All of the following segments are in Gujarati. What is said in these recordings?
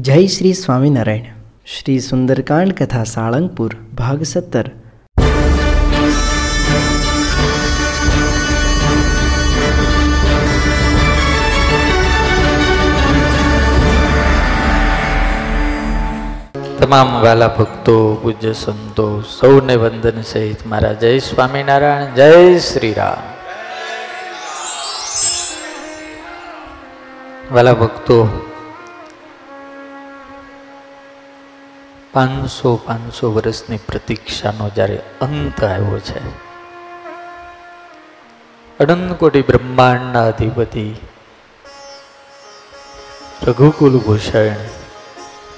જય શ્રી સ્વામિનારાયણ. શ્રી સુંદરકાંડ કથા સાળંગપુર, ભાગ સત્તર. તમામ વાલા ભક્તો, પૂજ્ય સંતો, સૌને વંદન સહિત મારા જય સ્વામિનારાયણ, જય શ્રી રામ. વાલા ભક્તો પાંચસો પાંચસો વર્ષની પ્રતીક્ષાનો જ્યારે અંત આવ્યો છે. અનંત કોટી બ્રહ્માંડના અધિપતિ રઘુકુલ ભૂષણ,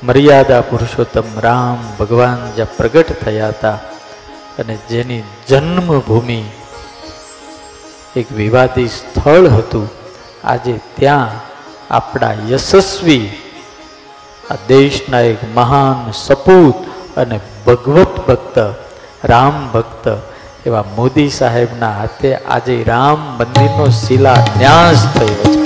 મર્યાદા પુરુષોત્તમ રામ ભગવાન જ્યાં પ્રગટ થયા હતા અને જેની જન્મભૂમિ એક વિવાદી સ્થળ હતું, આજે ત્યાં આપણા યશસ્વી આ દેશના એક મહાન સપૂત અને ભગવત ભક્ત, રામ ભક્ત એવા મોદી સાહેબના હાથે આજે રામ મંદિરનો શિલાન્યાસ થયો છે.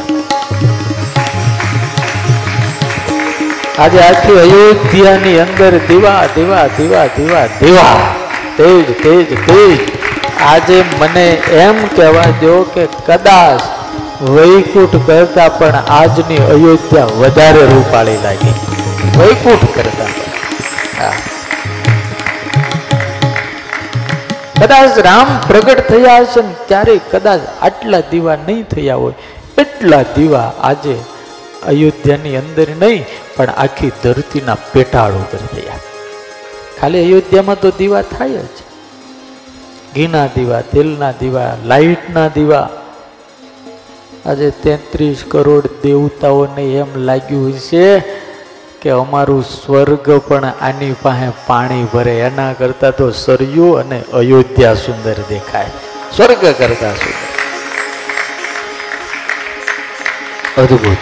આજે આખી અયોધ્યાની અંદર દીવા દીવા દીવા દીવા દીવા. તેજ તેજ તેજ. આજે મને એમ કહેવા દો કે કદાચ વૈકુંઠ કરતા પણ આજની અયોધ્યા વધારે રૂપાળી લાગી. વૈકુંઠ કરતા. કદાચ રામ પ્રગટ થયા હશે ને ત્યારે કદાચ આટલા દીવા નહીં થયા હોય. એટલા દીવા આજે અયોધ્યાની અંદર નહીં, પણ આખી ધરતીના પેટાળ ઉપર થયા. ખાલી અયોધ્યામાં તો દીવા થાય જ. ઘીના દીવા, તેલના દીવા, લાઇટના દીવા આજે તેત્રીસ કરોડ દેવતાઓને એમ લાગ્યું છે કે અમારું સ્વર્ગ પણ આની પાસે પાણી ભરે. એના કરતા તો સરયુ અને અયોધ્યા સુંદર દેખાય. સ્વર્ગ કરતા સુંદર. અદભુત.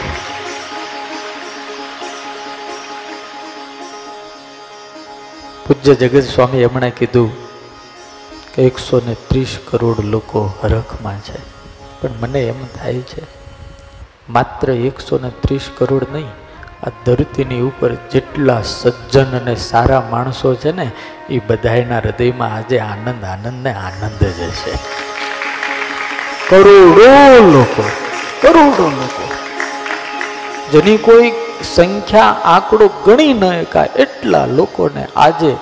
પૂજ્ય જગત સ્વામી એમણે કીધું કે એકસો ને ત્રીસ કરોડ લોકો હરખમાં છે. પણ મને એમ થાય છે, માત્ર એકસો ને ત્રીસ કરોડ નહીં, આ ધરતીની ઉપર જેટલા સજ્જન અને સારા માણસો છે ને, એ બધાના હૃદયમાં આજે આનંદ આનંદ ને આનંદ જ છે કરોડો લોકો કરોડો લોકો. જેની કોઈ સંખ્યા આંકડો ગણી ન શકાય, એટલા લોકોને આજે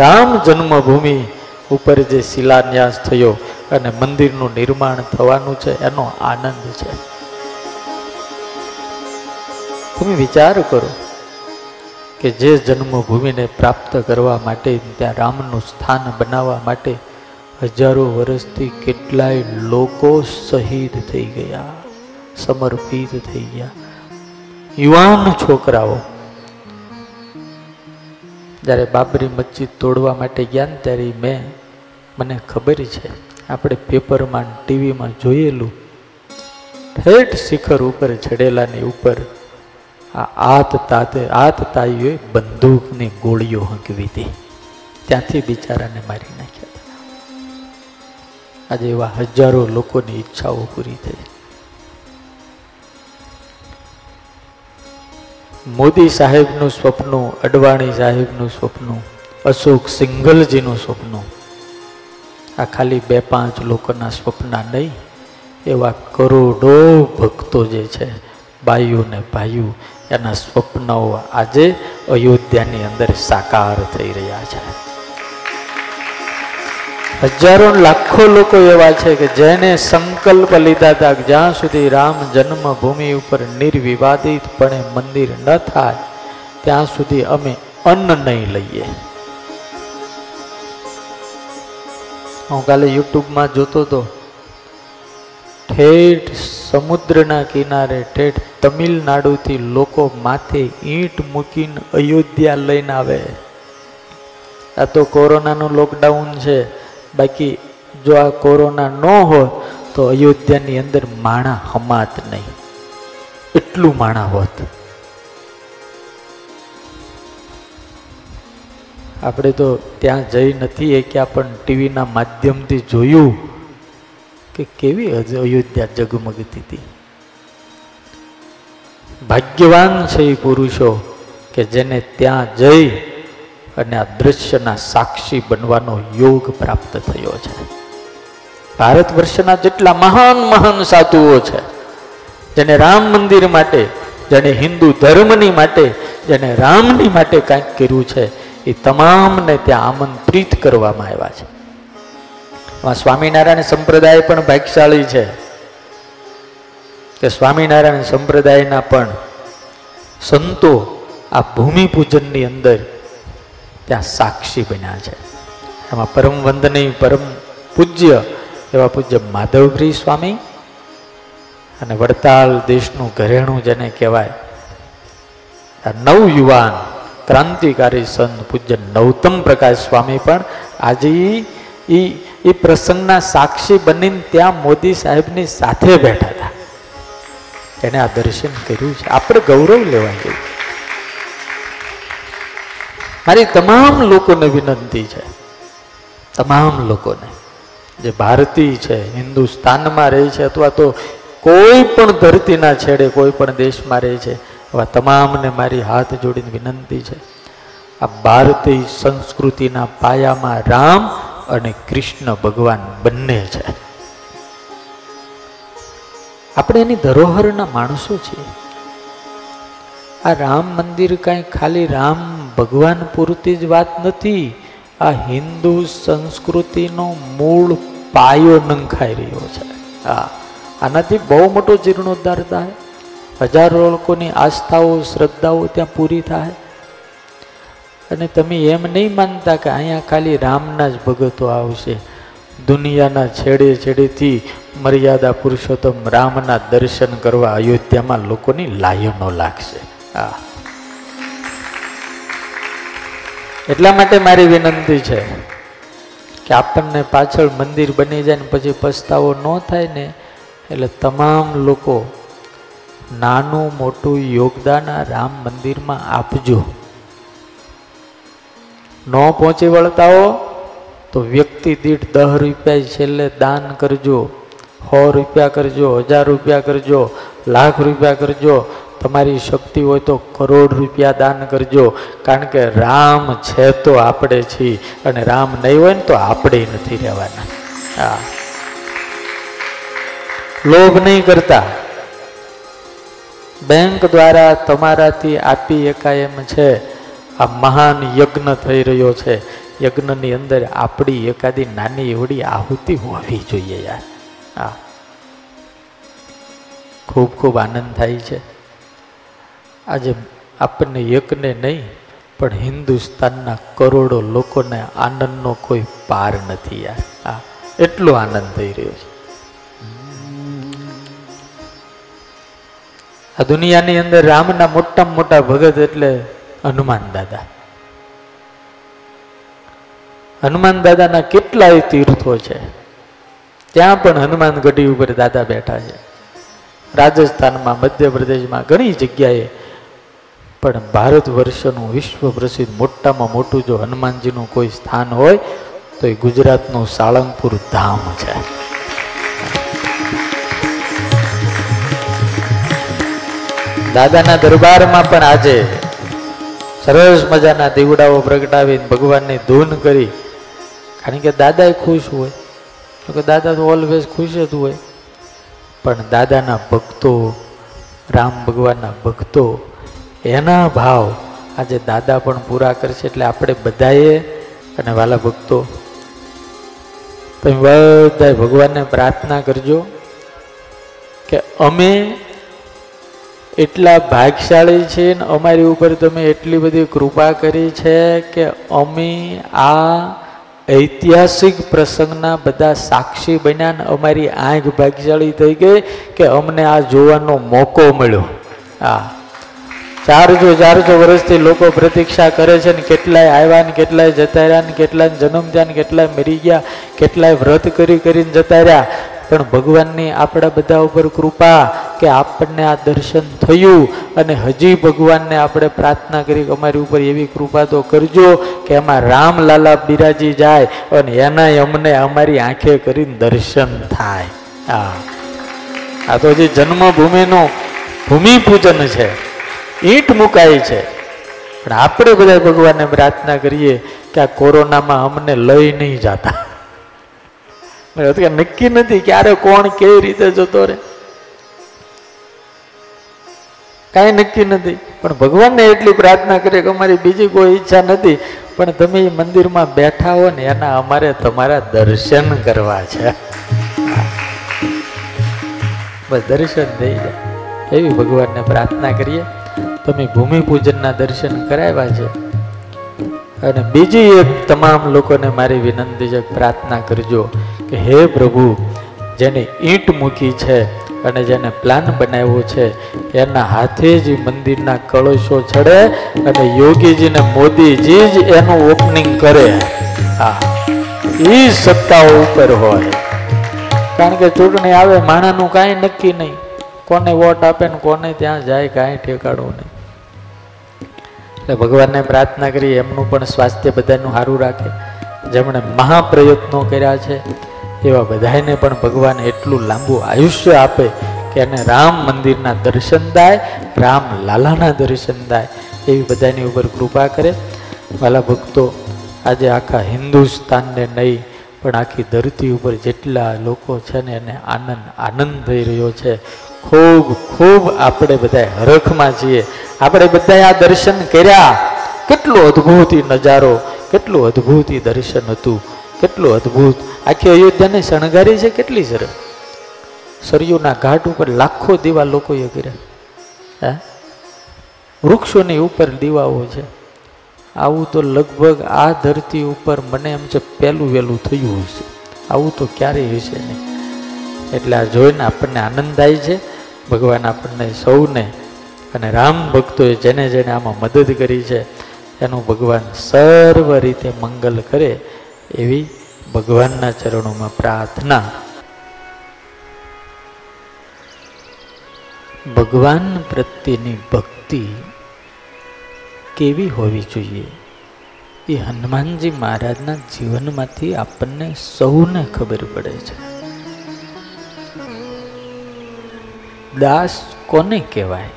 રામ જન્મભૂમિ ઉપર જે શિલાન્યાસ થયો અને મંદિરનું નિર્માણ થવાનું છે, એનો આનંદ છે. તમે વિચાર કરો કે જે જન્મભૂમિને પ્રાપ્ત કરવા માટે, ત્યાં રામનું સ્થાન બનાવવા માટે હજારો વર્ષથી કેટલાય લોકો શહીદ થઈ ગયા, સમર્પિત થઈ ગયા. યુવાન છોકરાઓ, જ્યારે બાબરી મસ્જિદ તોડવા માટે ગયા ત્યારે મેં, મને ખબર છે આપણે પેપરમાં ટીવીમાં જોયેલું ઠેઠ શિખર ઉપર ચડેલાની ઉપર આ આત તાતે આત તાઈઓએ બંદૂકની ગોળીઓ હંકવી હતી. ત્યાંથી બિચારાને મારી નાખ્યા હતા. આજે એવા હજારો લોકોની ઈચ્છાઓ પૂરી થઈ. મોદી સાહેબનું સ્વપ્ન, અડવાણી સાહેબનું સ્વપ્ન, અશોક સિંઘલજીનું સ્વપ્ન આ ખાલી બે પાંચ લોકોના સ્વપ્ન નહીં, એવા કરોડો ભક્તો જે છે બાયુ ને ભાઈઓ, એના સ્વપ્નો આજે અયોધ્યાની અંદર સાકાર થઈ રહ્યા છે. હજારો લાખો લોકો એવા છે કે જેને સંકલ્પ લીધા હતા જ્યાં સુધી રામ જન્મભૂમિ ઉપર નિર્વિવાદિતપણે મંદિર ન થાય, ત્યાં સુધી અમે અન્ન નહીં લઈએ. હું કાલે યુટ્યુબમાં જોતો હતો ઠેઠ સમુદ્રના કિનારે, ઠેઠ તમિલનાડુથી લોકો માથે ઈંટ મૂકીને અયોધ્યા લઈને આવે. આ તો કોરોનાનું લોકડાઉન છે. બાકી જો આ કોરોના ન હોય તો અયોધ્યાની અંદર માણા હમાત નહીં. એટલું માણા હોત. આપણે તો ત્યાં જઈ નથી એ ક્યાં પણ ટીવીના માધ્યમથી જોયું કે કેવી અયોધ્યા જગમગતી હતી. ભાગ્યવાન છે એ પુરુષો કે જેને ત્યાં જઈ અને આ દૃશ્યના સાક્ષી બનવાનો યોગ પ્રાપ્ત થયો છે. ભારત વર્ષના જેટલા મહાન મહાન સાધુઓ છે, જેને રામ મંદિર માટે, જેને હિન્દુ ધર્મની માટે, જેને રામની માટે કાંઈક કર્યું છે એ તમામને ત્યાં આમંત્રિત કરવામાં આવ્યા છે. સ્વામિનારાયણ સંપ્રદાય પણ ભાગ્યશાળી છે. કે સ્વામિનારાયણ સંપ્રદાયના પણ સંતો આ ભૂમિપૂજનની અંદર ત્યાં સાક્ષી બન્યા છે. એમાં પરમ વંદનીય, પરમ પૂજ્ય એવા પૂજ્ય માધવગીરી સ્વામી અને વડતાલ દેશનું ઘરેણું જેને કહેવાય, આ નવ યુવાન ક્રાંતિકારી સંત પૂજ્ય નવતમ પ્રકાશ સ્વામી પણ આજે એ એ પ્રસંગના સાક્ષી બનીને ત્યાં મોદી સાહેબની સાથે બેઠા હતા. એને આ દર્શન કર્યું છે. આપણે ગૌરવ લેવા જોઈએ. મારી તમામ લોકોને વિનંતી છે. તમામ લોકોને. જે ભારતીય છે, હિન્દુસ્તાનમાં રહે છે અથવા તો કોઈ પણ ધરતીના છેડે કોઈ પણ દેશમાં રહે છે એવા તમામને મારી હાથ જોડીને વિનંતી છે. આ ભારતીય સંસ્કૃતિના પાયામાં રામ અને કૃષ્ણ ભગવાન બંને છે. આપણે એની ધરોહરના માણસો છીએ. આ રામ મંદિર કાંઈ ખાલી રામ ભગવાન પૂરતી જ વાત નથી. આ હિન્દુ સંસ્કૃતિનો મૂળ પાયો નંખાઈ રહ્યો છે. હા, આનાથી બહુ મોટો જીર્ણોદ્ધાર થાય. હજારો લોકોની આસ્થાઓ, શ્રદ્ધાઓ ત્યાં પૂરી થાય. અને તમે એમ નહીં માનતા કે અહીંયા ખાલી રામના જ ભગતો આવશે. દુનિયાના છેડે છેડેથી મર્યાદા પુરુષોત્તમ રામના દર્શન કરવા અયોધ્યામાં લોકોની લાયનો લાગશે. હા એટલા માટે મારી વિનંતી છે કે આપણને પાછળ મંદિર બની જાય ને પછી પસ્તાવો ન થાય ને, એટલે તમામ લોકો નાનું મોટું યોગદાન આ રામ મંદિરમાં આપજો. ન પહોંચી વળતા હો તો વ્યક્તિ દીઠ દસ રૂપિયા છેલ્લે દાન કરજો, સો રૂપિયા કરજો, હજાર રૂપિયા કરજો, લાખ રૂપિયા કરજો, તમારી શક્તિ હોય તો કરોડ રૂપિયા દાન કરજો, કારણ કે રામ છે તો આપણે છીએ, અને રામ નહીં હોય ને તો આપણે નથી રહેવાના. હા. લોભ નહીં કરતા. બેંક દ્વારા તમારાથી આપી એકાય એમ છે. આ મહાન યજ્ઞ થઈ રહ્યો છે. યજ્ઞની અંદર આપણી એકાદી નાની એવડી આહુતિ હોવી જોઈએ યાર. હા. ખૂબ ખૂબ આનંદ થાય છે. આજે આપણને એકને નહીં, પણ હિન્દુસ્તાનના કરોડો લોકોને આનંદનો કોઈ પાર નથી યાર. હા. એટલો આનંદ થઈ રહ્યો છે. આ દુનિયાની અંદર રામના મોટામાં મોટા ભગત એટલે હનુમાન દાદા. હનુમાન દાદાના કેટલાય તીર્થો છે. ત્યાં પણ હનુમાન ગઢી ઉપર દાદા બેઠા છે. રાજસ્થાનમાં, મધ્યપ્રદેશમાં ઘણી જગ્યાએ પણ ભારત વર્ષનું વિશ્વ પ્રસિદ્ધ મોટામાં મોટું જો હનુમાનજીનું કોઈ સ્થાન હોય તો એ ગુજરાતનું સાળંગપુર ધામ છે. દાદાના દરબારમાં પણ આજે સરસ મજાના દીવડાઓ પ્રગટાવીને ભગવાનની ધૂન કરી. કારણ કે દાદા ખુશ હોય. તો કે દાદા તો ઓલવેઝ ખુશ જ હોય. પણ દાદાના ભક્તો, રામ ભગવાનના ભક્તો, એના ભાવ આજે દાદા પણ પૂરા કરશે એટલે આપણે બધાએ અને વાલા ભક્તો, તમે બધાએ ભગવાનને પ્રાર્થના કરજો કે અમે એટલા ભાગશાળી છે ને અમારી ઉપર તમે એટલી બધી કૃપા કરી છે કે અમે આ ઐતિહાસિક પ્રસંગના બધા સાક્ષી બન્યા ને અમારી આંખ ભાગ્યશાળી થઈ ગઈ કે અમને આ જોવાનો મોકો મળ્યો. હા. ચારસો ચારસો વર્ષથી લોકો પ્રતીક્ષા કરે છે ને કેટલાય આવ્યા ને કેટલાય જતા રહ્યા ને કેટલાય જન્મ થયા ને કેટલાય મરી ગયા, કેટલાય વ્રત કરી કરીને જતા રહ્યા. પણ ભગવાનની આપણા બધા ઉપર કૃપા કે આપણને આ દર્શન થયું અને હજી ભગવાનને આપણે પ્રાર્થના કરી અમારી ઉપર એવી કૃપા તો કરજો કે એમાં રામલાલા બિરાજી જાય અને એનાય અમને અમારી આંખે કરીને દર્શન થાય. હા આ તો જે જન્મભૂમિનું ભૂમિ પૂજન છે, ઈંટ મુકાય છે. પણ આપણે બધા ભગવાનને પ્રાર્થના કરીએ કે આ કોરોનામાં અમને લઈ નહીં જતા. નક્કી નથી ક્યારે કોણ કેવી રીતે જતો રહે. કાંઈ નક્કી નથી. પણ ભગવાનને એટલી પ્રાર્થના કરીએ કે અમારી બીજી કોઈ ઈચ્છા નથી. પણ તમે એ મંદિરમાં બેઠા હો ને એના અમારે તમારા દર્શન કરવા છે. બસ દર્શન થઈ જાય. એવી ભગવાનને પ્રાર્થના કરીએ. તમે ભૂમિ પૂજનના દર્શન કરાવ્યા છે. અને બીજી એક તમામ લોકોને મારી વિનંતી છે, પ્રાર્થના કરજો. કે હે પ્રભુ, જેને ઈંટ મૂકી છે અને જેને પ્લાન બનાવ્યો છે, એના હાથે જ મંદિરના કળશો ચડે અને યોગીજીને મોદીજી જ એનું ઓપનિંગ કરે. હા એ સત્તાઓ ઉપર હોય. કારણ કે ચૂંટણી આવે, માણાનું કાંઈ નક્કી નહીં. કોને વોટ આપે ને કોને ત્યાં જાય, કાંઈ ઠેકાડવું નહીં. એટલે ભગવાનને પ્રાર્થના કરી એમનું પણ સ્વાસ્થ્ય બધાનું સારું રાખે. જેમણે મહાપ્રયત્નો કર્યા છે એવા બધાને પણ ભગવાન એટલું લાંબુ આયુષ્ય આપે કે એને રામ મંદિરના દર્શન થાય, રામ લાલાના દર્શન થાય, એવી બધાની ઉપર કૃપા કરે. વાલા ભક્તો, આજે આખા હિન્દુસ્તાનને નહીં, પણ આખી ધરતી ઉપર જેટલા લોકો છે ને એને આનંદ આનંદ થઈ રહ્યો છે. ખૂબ ખૂબ આપણે બધા હરખમાં છીએ. આપણે બધાએ આ દર્શન કર્યા. કેટલો અદ્ભુત નજારો, કેટલું અદ્ભુત દર્શન હતું. કેટલું અદ્ભુત. આખી અયોધ્યાને શણગારી છે કેટલી સરસ. સરયુના ઘાટ ઉપર લાખો દીવા લોકોએ કર્યા. હે? વૃક્ષોની ઉપર દીવાઓ છે. આવું તો લગભગ આ ધરતી ઉપર મને એમ છે પહેલું વહેલું થયું હશે. આવું તો ક્યારેય હશે નહીં. એટલે આ જોઈને આપણને આનંદ થાય છે. ભગવાન આપણને સૌને અને રામ ભક્તોએ જેને જેને આમાં મદદ કરી છે, એનું ભગવાન સર્વ રીતે મંગલ કરે. એવી ભગવાનના ચરણોમાં પ્રાર્થના. ભગવાન પ્રત્યેની ભક્તિ કેવી હોવી જોઈએ? એ હનુમાનજી મહારાજના જીવનમાંથી આપણને સૌને ખબર પડે છે. દાસ કોને કહેવાય?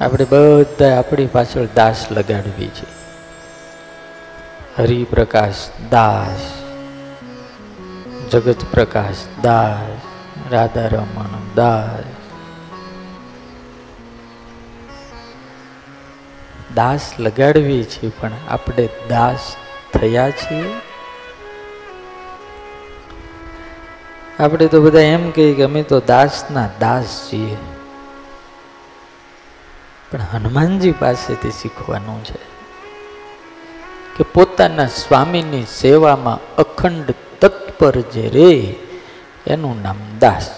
આપણે બધા આપણી પાછળ દાસ લગાડવી છે. હરિપ્રકાશ દાસ જગત પ્રકાશ દાસ રાધા રમણ દાસ. દાસ લગાડવી છીએ પણ આપણે દાસ થયા છીએ? આપણે તો બધા એમ કહીએ કે અમે તો દાસના દાસ છીએ. પણ હનુમાનજી પાસેથી શીખવાનું છે. કે પોતાના સ્વામીની સેવામાં અખંડ તત્પર જે રે, એનું નામ દાસ.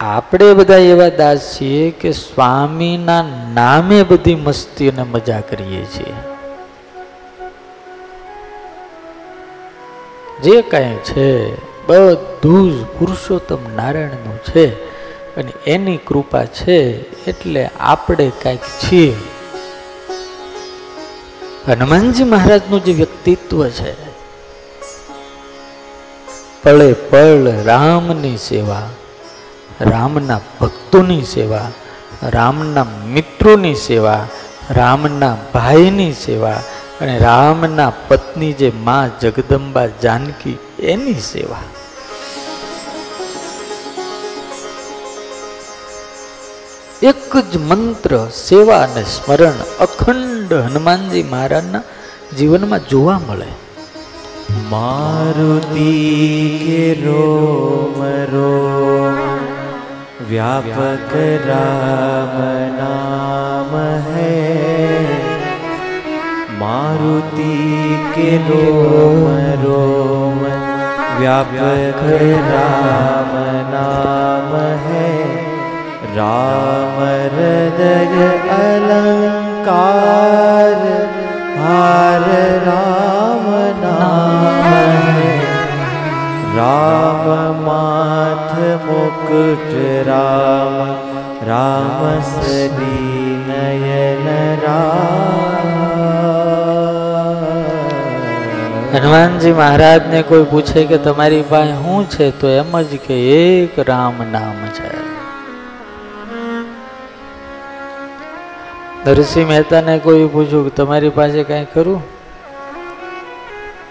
આપણે બધા એવા દાસ છીએ કે સ્વામીના નામે બધી મસ્તી અને મજા કરીએ છીએ. જે કાંઈ છે, બધું જ પુરુષોત્તમ નારાયણનું છે અને એની કૃપા છે એટલે આપણે કાંઈક છીએ. હનુમાનજી મહારાજનું જે વ્યક્તિત્વ છે, પળે પળ રામની સેવા, રામના ભક્તોની સેવા, રામના મિત્રોની સેવા, રામના ભાઈની સેવા અને રામના પત્ની જે મા જગદંબા જાનકી, એની સેવા. એક જ મંત્ર સેવા અને સ્મરણ અખંડ હનુમાનજી મહારાજના જીવનમાં જોવા મળે मारुति के रोम रोम व्यापक राम नाम है मारुति के रोम रोम व्यापक राम नाम है राम हृदय अलंकार हार राम नाम है राम माथ मुकुट राम राम सदी नयन राम હનુમાનજી મહારાજને કોઈ પૂછે કે તમારી પાસે શું છે તો એમ જ કે એક રામ નામ છે નરસિંહ મહેતાને કોઈ પૂછ્યું કે તમારી પાસે કાંઈ ખરું?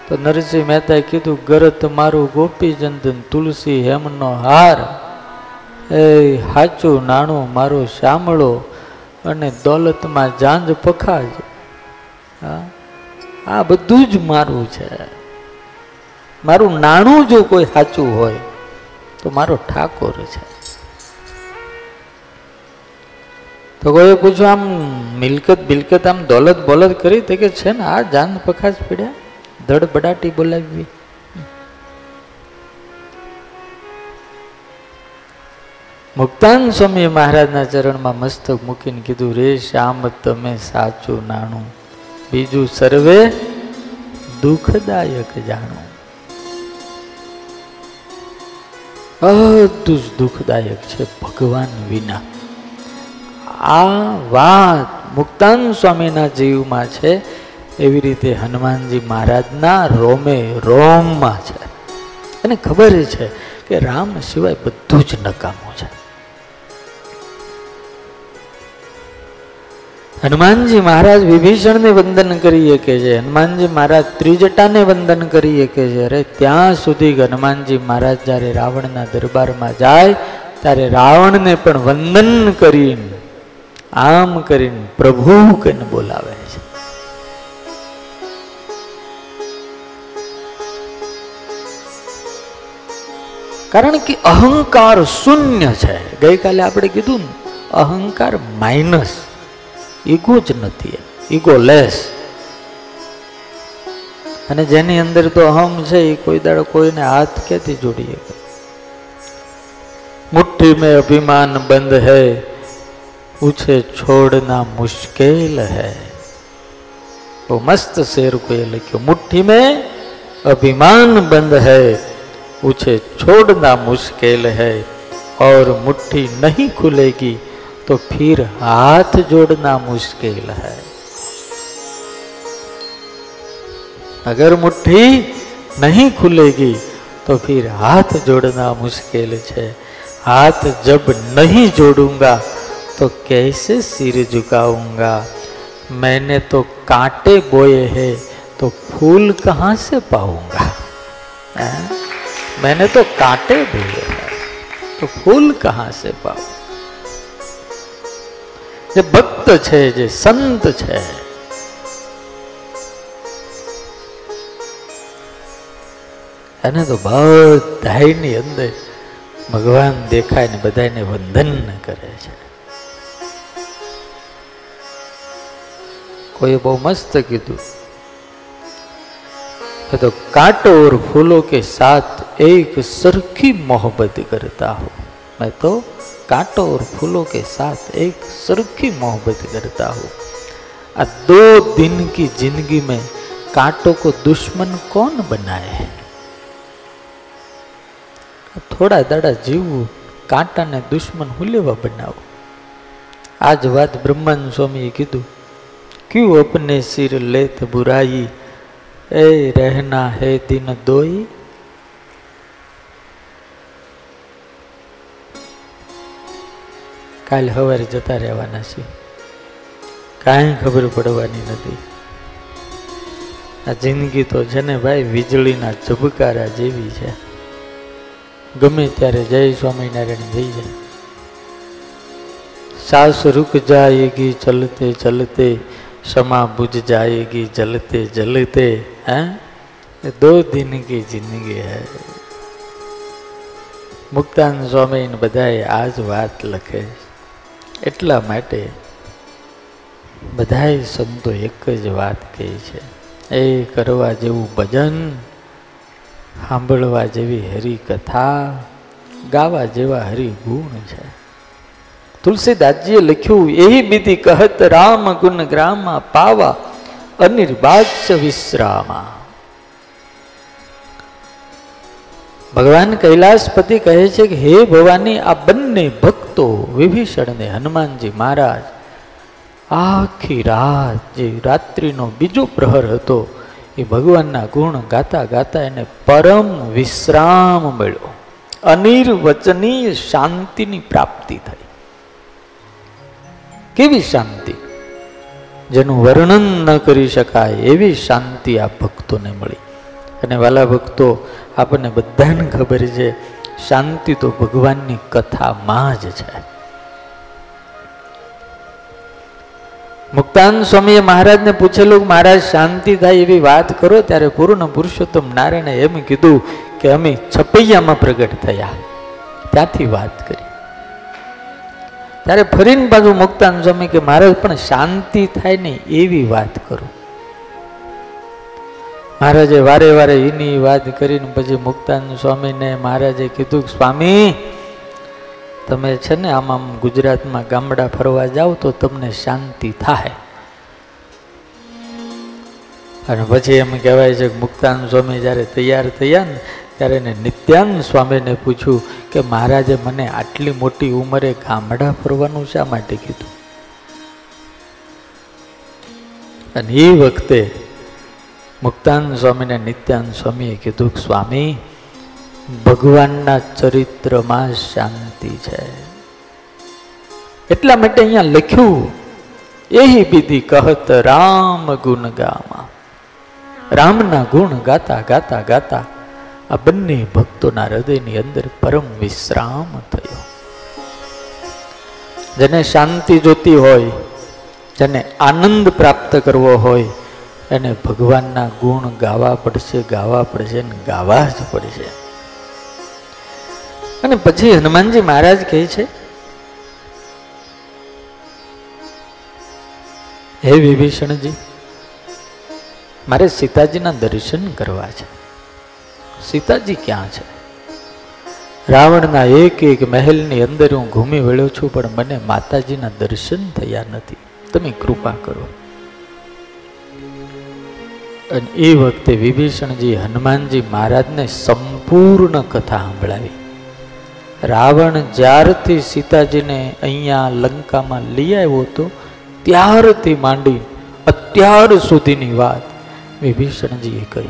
તો નરસિંહ મહેતાએ કીધું, ગરત મારું ગોપીચંદન તુલસી હેમનો હાર. એ સાચું નાણું મારો શામળો અને દોલતમાં જાંજ પખાજ. આ બધું જ મારું છે. મારું નાણું જો કોઈ સાચું હોય, તો મારો ઠાકોર છે. તો કોઈ પૂછ્યું, આમ મિલકત બિલકત આમ દોલત બોલત કરી તે કે છે ને, આ જાન પખાસ પીડ્યા? ધડ બડાટી બોલાવી. મુક્તાન સ્વામી મહારાજના ચરણમાં મસ્તક મૂકીને કીધું, રે શ્યામ, તમે સાચું નાણું. બીજું સર્વે દુઃખદાયક જાણું. બધું દુઃખદાયક છે ભગવાન વિના. આ વાત મુક્તાન સ્વામીના જીવમાં છે એવી રીતે હનુમાનજી મહારાજના રોમે રોમમાં છે. એને ખબર છે કે રામ સિવાય બધું જ નકામું છે. હનુમાનજી મહારાજ વિભીષણને વંદન કરી શકે છે, હનુમાનજી મહારાજ ત્રિજટાને વંદન કરી શકે છે. અરે, ત્યાં સુધી હનુમાનજી મહારાજ જ્યારે રાવણના દરબારમાં જાય, ત્યારે રાવણને પણ વંદન કરીને આમ કરીને પ્રભુ કહીને બોલાવે છે. કારણ કે અહંકાર શૂન્ય છે. ગઈકાલે આપણે કીધું ને, અહંકાર માઇનસ ઈગો જ નથી ઈગો લેસ અને જેની અંદર તો અહમ છે એ કોઈ દાડો કોઈને હાથ ક્યાંથી જોડીએ? મુઠ્ઠી મેં અભિમાન બંધ है उसे छोड़ना मुश्किल है। वो मस्त शेर को ये लिखो मुट्ठी में अभिमान बंद है। उसे छोड़ना मुश्किल है और मुट्ठी नहीं खुलेगी तो फिर हाथ जोड़ना मुश्किल है। अगर मुट्ठी नहीं खुलेगी तो फिर हाथ जोड़ना मुश्किल है। हाथ जब नहीं जोड़ूँगा तो कैसे सिर झुकाऊंगा मैंने तो कांटे बोए हैं तो फूल कहाँ से पाऊंगा हैं? मैंने तो कांटे बोए हैं तो फूल कहाँ से पाऊं જે ભક્ત છે જે સંત છે એને તો બધાની અંદર ભગવાન દેખાય ને બધાને વંદન કરે છે कोई बहुत मस्त कीधु तो कांटो और फूलों के साथ एक सरखी मोहब्बत करता हूं मैं तो कांटों और फूलों के साथ एक सरखी मोहब्बत करता हूं आ दो दिन की जिंदगी में कांटों को दुश्मन कौन बनाए है થોડા દાડા જીવવું કાંટાને દુશ્મન હું લેવા બનાવું આ જ વાત બ્રહ્માન સ્વામીએ કીધું क्यों अपने सिर लेत बुराई ए रहना है दिन दोई કાલ સવારે જતા રહેવાના છે કાંઈ ખબર પડવાની નથી આ જિંદગી તો છે ને ભાઈ વીજળીના ઝબકારા જેવી છે ગમે ત્યારે જય સ્વામિનારાયણ થઈ જાય सास रुक जाएगी चलते चलते क्षमा बुझ जाएगी जलते जलते हैं ये दो दिन की जिंदगी है મુક્તાન સ્વામી બધાએ આ જ વાત લખે એટલા માટે બધાએ સંતો એક જ વાત કહે છે એ કરવા જેવું ભજન સાંભળવા જેવી હરિકથા ગાવા જેવા હરિગુણ છે તુલસીદાસજીએ લખ્યું, એહી વિધિ કહત રામ ગુણ ગ્રામા પાવા અનિર્બાચ્ય વિશ્રામા. ભગવાન કૈલાસપતિ કહે છે કે, હે ભવાની, આ બંને ભક્તો વિભીષણ ને હનુમાનજી મહારાજ, આખી રાત જે રાત્રિનો બીજો પ્રહર હતો, એ ભગવાનના ગુણ ગાતા ગાતા એને પરમ વિશ્રામ મળ્યો. અનિર્વચનીય શાંતિની પ્રાપ્તિ થઈ. કેવી શાંતિ? જેનું વર્ણન ન કરી શકાય એવી શાંતિ આ ભક્તોને મળી. અને વાલા ભક્તો, આપણને બધાને ખબર છે, શાંતિ તો ભગવાનની કથામાં જ છે. મુક્તાન સ્વામીએ મહારાજને પૂછેલું મહારાજ, શાંતિ થાય એવી વાત કરો ત્યારે પૂર્ણ પુરુષોત્તમ નારાયણે એમ કીધું કે અમે છપૈયામાં પ્રગટ થયા. ત્યાંથી વાત કરી. ત્યારે ફરીને બાજુ મુક્તાન સ્વામી કે મહારાજ પણ શાંતિ થાય ને એવી વાત કરું. મહારાજે વારે વારે એની વાત કરીને પછી મુક્તાન સ્વામીને મહારાજે કીધું સ્વામી, તમે છે ને આમ આમ ગુજરાતમાં ગામડા ફરવા જાઓ તો તમને શાંતિ થાય. અને પછી એમ કહેવાય છે કે મુક્તાન સ્વામી જ્યારે તૈયાર થયા ને ત્યારે એને નિત્યાનંદ સ્વામીને પૂછ્યું કે મહારાજે મને આટલી મોટી ઉંમરે ગામડા ફરવાનું શા માટે કીધું? અને એ વખતે મુક્તાન સ્વામીને નિત્યાનંદ સ્વામીએ કીધું કે, સ્વામી, ભગવાનના ચરિત્રમાં શાંતિ છે. એટલા માટે અહીંયા લખ્યું, એહી બીધી કહત રામ ગુણ ગામાં. રામના ગુણ ગાતા ગાતા ગાતા આ બંને ભક્તોના હૃદયની અંદર પરમ વિશ્રામ થયો. જેને શાંતિ જોતી હોય, જેને આનંદ પ્રાપ્ત કરવો હોય, એને ભગવાનના ગુણ ગાવા પડશે ગાવા પડશે ને ગાવા જ પડશે. અને પછી હનુમાનજી મહારાજ કહે છે, હે વિભીષણજી, મારે સીતાજીના દર્શન કરવા છે. સીતાજી ક્યાં છે? રાવણના એક એક મહેલની અંદર હું ઘૂમી વળ્યો છું, પણ મને માતાજીના દર્શન થયા નથી. તમે કૃપા કરો. અને એ વખતે વિભીષણજી હનુમાનજી મહારાજને સંપૂર્ણ કથા સંભળાવી. રાવણ જ્યારથી સીતાજીને અહીંયા લંકામાં લઈ આવ્યો હતો, ત્યારથી માંડી અત્યાર સુધીની વાત વિભીષણજીએ કહી.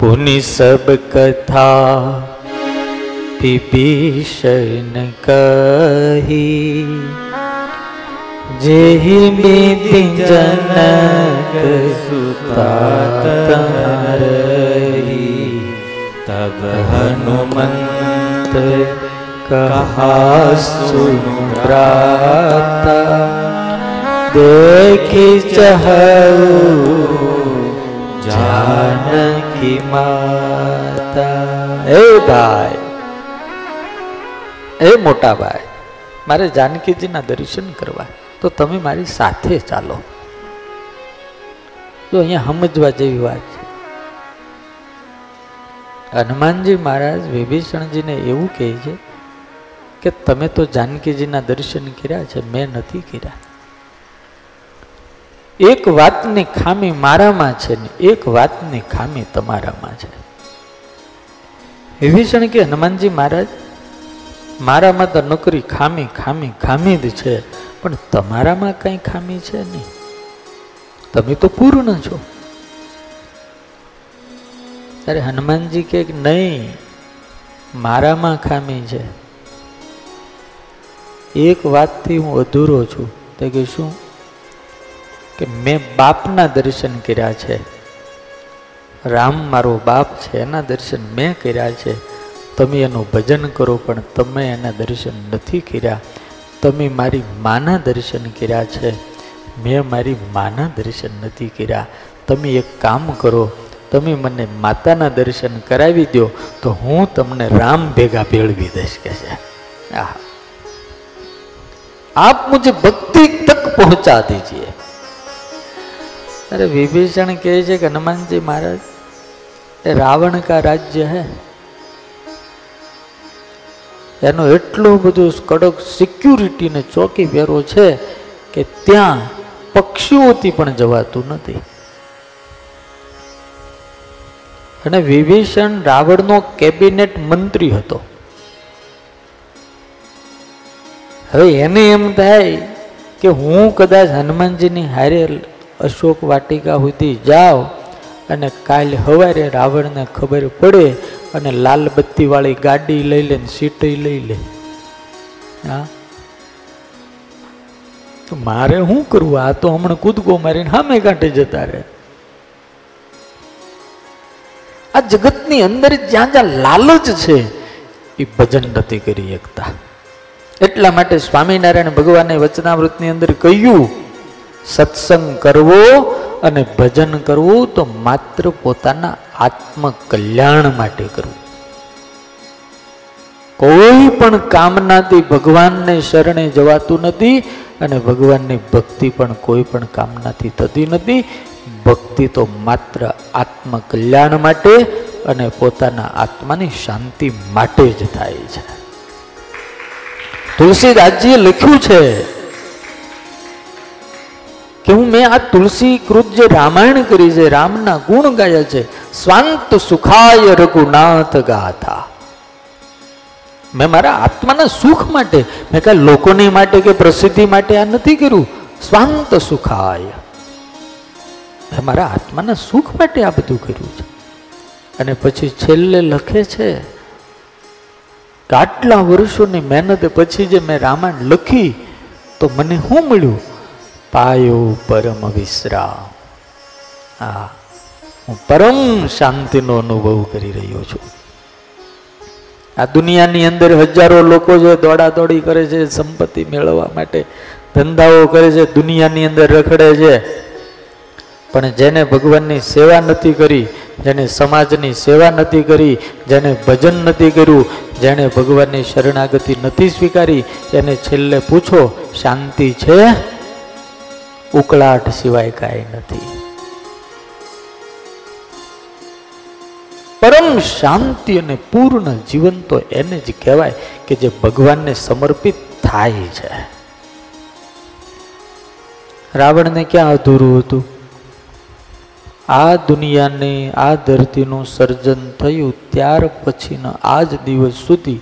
पुनि सब कथा विभीषण कही जेहि बीति जनक सुता रही तब हनुमंत कहा सुनु प्राता देखि चहु जानक જાનકી માતા એ ભાઈ. એ મોટા ભાઈ, મારે જાનકીજીના દર્શન કરવા. તો તમે મારી સાથે ચાલો. જો અહીંયા સમજવા જેવી વાત છે. હનુમાનજી મહારાજ વિભીષણજીને એવું કહે છે કે તમે તો જાનકીજીના દર્શન કર્યા છે, મેં નથી કર્યા. એક વાતની ખામી મારામાં છે ને એક વાતની ખામી તમારામાં છે. વિભીષણ કે હનુમાનજી મહારાજ, મારામાં તો નોકરી ખામી ખામી ખામી જ છે, પણ તમારામાં કઈ ખામી છે નહીં. તમે તો પૂર્ણ છો. ત્યારે હનુમાનજી કે નહીં, મારામાં ખામી છે. એક વાતથી હું અધૂરો છું. તો કે શું? કે મેં બાપના દર્શન કર્યા છે. રામ મારો બાપ છે, એના દર્શન મેં કર્યા છે. તમે એનું ભજન કરો, પણ તમે એના દર્શન નથી કર્યા. તમે મારી માના દર્શન કર્યા છે. મેં મારી માના દર્શન નથી કર્યા. તમે એક કામ કરો, તમે મને માતાના દર્શન કરાવી દો, તો હું તમને રામ ભેગા ભેળવી દઈશ કે છે. આપ મુજબ ભક્તિ તક પહોંચા દીજીએ. अरे विभीषण कहे છે કે હનુમાનજી મહારાજ એ રાવણ કા રાજ્ય હે એનો એટલો બધો કડક સિક્યુરિટી ને ચોકી પહેરો છે કે ત્યાં પક્ષીઓથી પણ જવાતું નથી અને વિભીષણ રાવણનો કેબિનેટ મંત્રી હતો હવે એને એમ થાય કે હું કદાચ હનુમાનજીની હારે અશોક વાટિકા સુધી જાઓ અને કાલ સવારે રાવણને ખબર પડે અને લાલ બત્તીવાળી ગાડી લઈ લે ને સીટ લઈ લે. હા? તો મારે શું કરવું? આ તો હમણાં કૂદકો મારીને સામે કાંઠે જતા રહે. આ જગતની અંદર જ્યાં જ્યાં લાલચ છે, એ ભજન નથી કરી શકતા. એટલા માટે સ્વામિનારાયણ ભગવાને વચનામૃતની અંદર કહ્યું સત્સંગ કરવો અને ભજન કરવું તો માત્ર પોતાના આત્મકલ્યાણ માટે કરવું. કોઈ પણ કામનાથી ભગવાનને શરણે જવાતું નથી અને ભગવાનની ભક્તિ પણ કોઈ પણ કામનાથી થતી નથી. ભક્તિ તો માત્ર આત્મકલ્યાણ માટે અને પોતાના આત્માની શાંતિ માટે જ થાય છે. તુલસીદાસજીએ લખ્યું છે કે હું મેં આ તુલસી કૃત જે રામાયણ કરી છે, રામના ગુણ ગાયા છે, સ્વાંત સુખાય રઘુનાથ ગાથા. મેં મારા આત્માના સુખ માટે, મેં કાંઈ લોકોની માટે કે પ્રસિદ્ધિ માટે આ નથી કર્યું. સ્વાંત સુખાય. મેં મારા આત્માના સુખ માટે આ બધું કર્યું છે. અને પછી છેલ્લે લખે છે, કે આટલા વર્ષોની મહેનત પછી જે મેં રામાયણ લખી, તો મને શું મળ્યું? પાયો પરમ વિશ્રામ. હા હું પરમ શાંતિનો અનુભવ કરી રહ્યો છું. આ દુનિયાની અંદર હજારો લોકો જે દોડા દોડી કરે છે, સંપત્તિ મેળવવા માટે ધંધાઓ કરે છે, દુનિયાની અંદર રખડે છે, પણ જેને ભગવાનની સેવા નથી કરી, જેને સમાજની સેવા નથી કરી, જેને ભજન નથી કર્યું જેણે ભગવાનની શરણાગતિ નથી સ્વીકારી, એને છેલ્લે પૂછો, શાંતિ છે? ઉકળાટ સિવાય કાંઈ નથી. પરમ શાંતિ અને પૂર્ણ જીવન તો એને જ કહેવાય કે જે ભગવાનને સમર્પિત થાય છે. રાવણને ક્યાં અધૂરું હતું? આ દુનિયાને, આ ધરતીનું સર્જન થયું ત્યાર પછીના આ જ દિવસ સુધી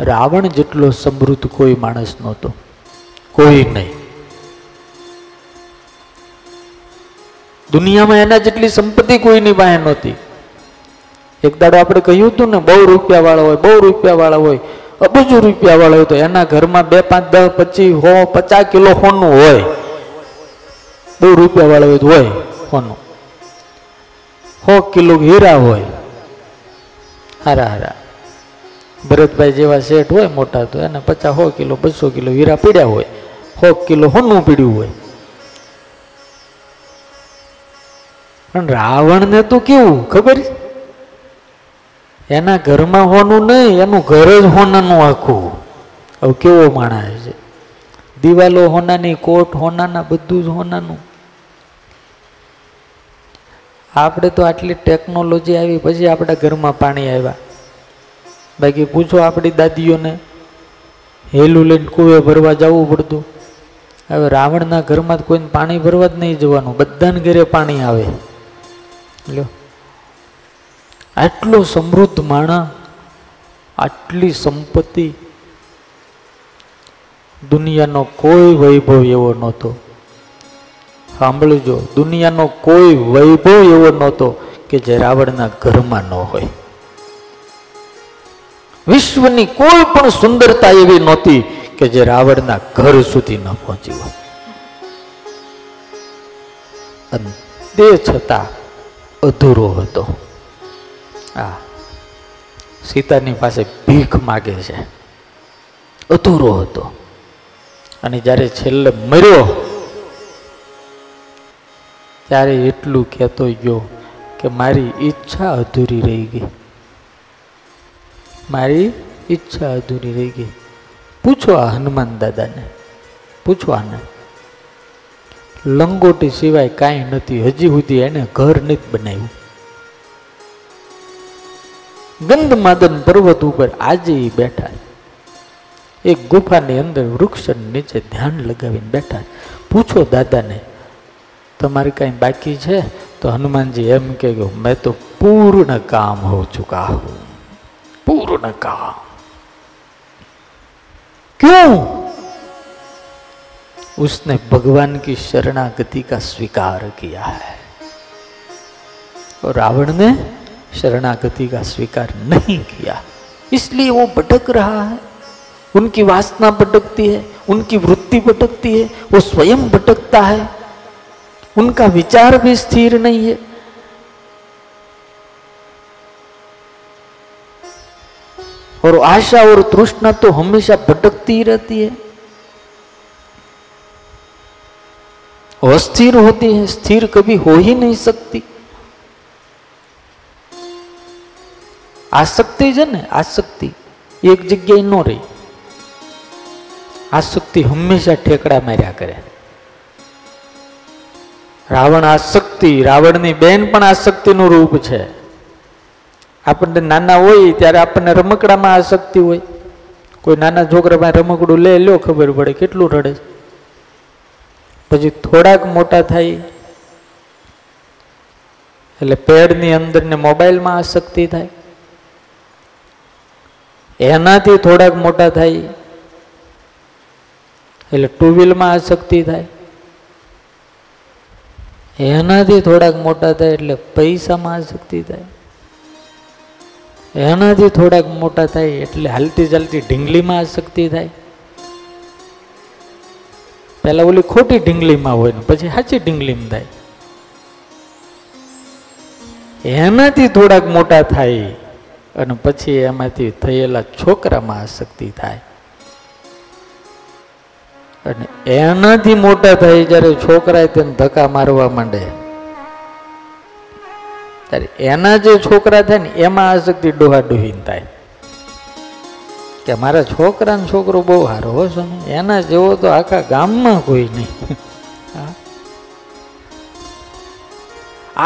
રાવણ જેટલો સમૃદ્ધ કોઈ માણસ નહોતો. કોઈ નહીં. દુનિયામાં એના જેટલી સંપત્તિ કોઈની પાસે નહોતી. એક દાડો આપણે કહ્યું હતું ને, બહુ રૂપિયા વાળા હોય, બહુ રૂપિયા વાળા હોય, અબજો રૂપિયા વાળા હોય, તો એના ઘરમાં બે, પાંચ, દસ, પચીસ, હો, પચાસ કિલો સોનું હોય. બહુ રૂપિયા વાળા હોય તો હોય સોનું સો કિલો હીરા હોય. હારા હારા. ભરતભાઈ જેવા શેઠ હોય, મોટા તો એને પચાસ સો કિલો, બસો કિલો હીરા પીડ્યા હોય. સો કિલો હોનું પીડ્યું હોય. પણ રાવણને તો કેવું, ખબર? એના ઘરમાં હોનું નહીં, એનું ઘર જ હોનાનું આખું. હવે કેવો માણસ છે? દિવાલો હોનાની, કોટ હોનાના, બધું જ હોનાનું. આપણે તો આટલી ટેકનોલોજી આવી, પછી આપણા ઘરમાં પાણી આવ્યા. બાકી પૂછો આપણી દાદીઓને, હેલું લઈને કુવે ભરવા જવું પડતું. હવે રાવણના ઘરમાં કોઈને પાણી ભરવા જ નહીં જવાનું, બધાને ઘરે પાણી આવે. લ્યો. આટલો સમૃદ્ધ માણા, આટલી સંપત્તિ, દુનિયાનો કોઈ વૈભવ એવો નહોતો. સાંભળજો, દુનિયાનો કોઈ વૈભવ એવો નહોતો કે જે રાવણના ઘરમાં ન હોય. વિશ્વની કોઈ પણ સુંદરતા એવી નહોતી કે જે રાવણના ઘર સુધી ન પહોંચી હોય. તે છતાં અધૂરો હતો. આ સીતાની પાસે ભીખ માગે છે. અધૂરો હતો. અને જ્યારે છેલ્લે મર્યો ત્યારે એટલું કહેતો ગયો કે મારી ઈચ્છા અધૂરી રહી ગઈ. મારી ઈચ્છા અધૂરી રહી ગઈ. પૂછો આ હનુમાન દાદાને. પૂછો આને. લંગોટી સિવાય કાંઈ નથી. હજી સુધી એને ઘર નથી બનાવ્યું. ગંધમાદન પર્વત ઉપર આજે બેઠા. એક ગુફાની અંદર વૃક્ષ નીચે ધ્યાન લગાવીને બેઠા. પૂછો દાદાને, તમારે કાંઈ બાકી છે? તો હનુમાનજી એમ કે, મેં તો પૂર્ણ કામ હો ચુકા હું. પૂર્ણ કામ. ક્યું? उसने भगवान की शरणागति का स्वीकार किया है। और रावण ने शरणागति का स्वीकार नहीं किया। इसलिए वो भटक रहा है। उनकी वासना भटकती है, उनकी वृत्ति भटकती है, वो स्वयं भटकता है। उनका विचार भी स्थिर नहीं है। और आशा और तृष्णा तो हमेशा भटकती ही रहती है। अस्थिर होती है स्थिर कभी हो ही नहीं सकती આસક્તિ છે ને આસક્તિ એક જગ્યાએ ન રહી આસક્તિ હંમેશા ઠેકડા માર્યા કરે રાવણ આસક્તિ રાવણની બેન પણ આસક્તિનું રૂપ છે આપણને નાના હોય ત્યારે આપણને રમકડામાં આસક્તિ હોય કોઈ નાના છોકરામાં રમકડું લે લ્યો ખબર પડે કેટલું રડે પછી થોડાક મોટા થાય, એટલે પેડની અંદર ને મોબાઈલમાં આસક્તિ થાય. એનાથી થોડાક મોટા થાય, એટલે ટુ વ્હીલમાં આસક્તિ થાય. એનાથી થોડાક મોટા થાય, એટલે પૈસામાં આસક્તિ થાય. એનાથી થોડાક મોટા થાય, એટલે હાલતી ચાલતી ઢીંગલીમાં આસક્તિ થાય. પહેલા ઓલી ખોટી ઢીંગલીમાં હોય ને, પછી સાચી ઢીંગલીમાં થાય. એનાથી થોડાક મોટા થાય અને પછી એમાંથી થયેલા છોકરામાં આસક્તિ થાય. અને એનાથી મોટા થાય જ્યારે છોકરા તેને ધક્કા મારવા માંડે. ત્યારે એના જે છોકરા થાય ને, એમાં આસક્તિ ડોહા ડોહીન થાય. કે મારા છોકરાનો છોકરો બહુ સારો હો સ્વામી. એના જેવો તો આખા ગામમાં કોઈ નહીં.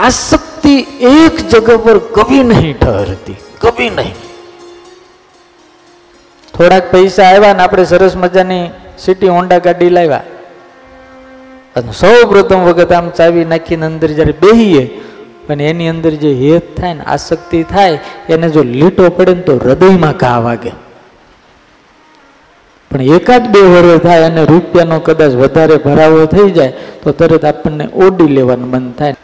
આસક્તિ એક જગ્યા પર કભી નહીં ઠહરતી. કભી નહીં. થોડાક પૈસા આવ્યા ને આપણે સરસ મજાની સિટી હોન્ડા ગાડી લાવ્યા અને સૌ પ્રથમ વખત આમ ચાવી નાખીને અંદર જ્યારે બેહીએ અને એની અંદર જે હેત થાય ને આસક્તિ થાય, એને જો લીટો પડે ને તો હૃદયમાં ઘા વાગે. પણ એકાદ બે વર્ષ થાય અને રૂપિયાનો કદાચ વધારે ભરાવો થઈ જાય, તો તરત આપણને ઓડી લેવાનું મન થાય.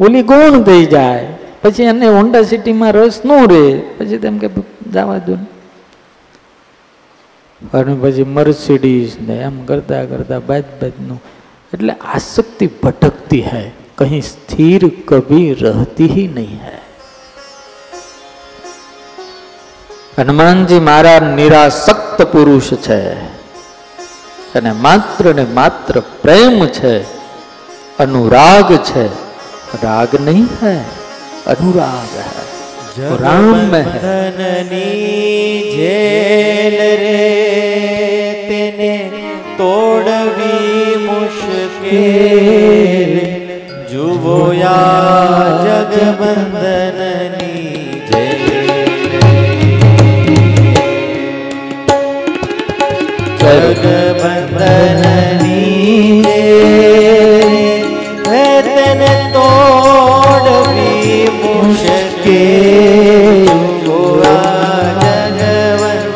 ઓલી ગૌણ થઈ જાય, પછી એને હોન્ડા સિટીમાં રસ ન રહે, પછી તેમ કે જવા દો અને પછી મર્સિડીઝ ને એમ કરતા કરતા બાજ બાદનું એટલે આસક્તિ ભટકતી હૈ કહીં સ્થિર કભી રહેતી નહીં હૈ. હનુમાનજી મારા નિરાસક્ત પુરુષ છે અને માત્ર ને માત્ર પ્રેમ છે અનુરાગ છે. રાગ નહીં હે અનુરાગ હે. રામ જેલ રે તેને તોડવી મુશ્કેલ. જુવો યા જગબંધન જગબંધનની જેલ તેને તોડવી મુશ્કેલ જુઓ આ જગવંદનની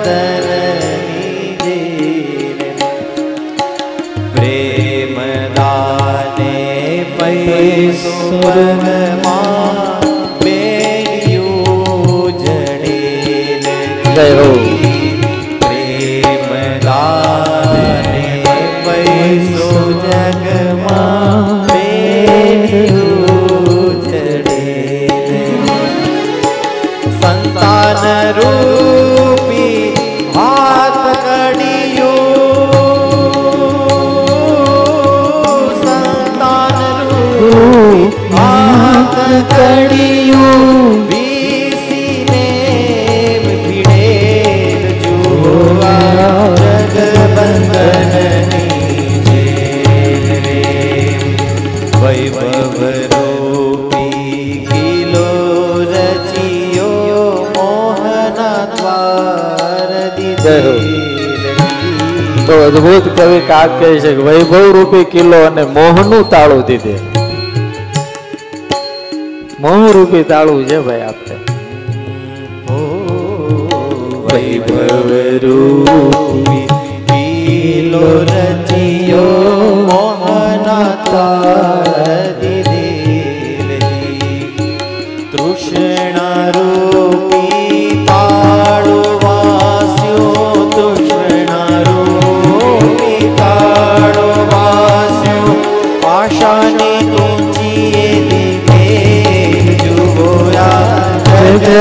વૈભવ રૂપી કિલો રચિયો મોહના દ્વાર તો અદભુત કવિ કાક કહે છે વૈભવ રૂપી કિલ્લો અને મોહનું તાળું દીધે. મોહ રૂપી તાળું છે ભાઈ આપણે વૈભવ રૂપી કિલો રચિયો મોહના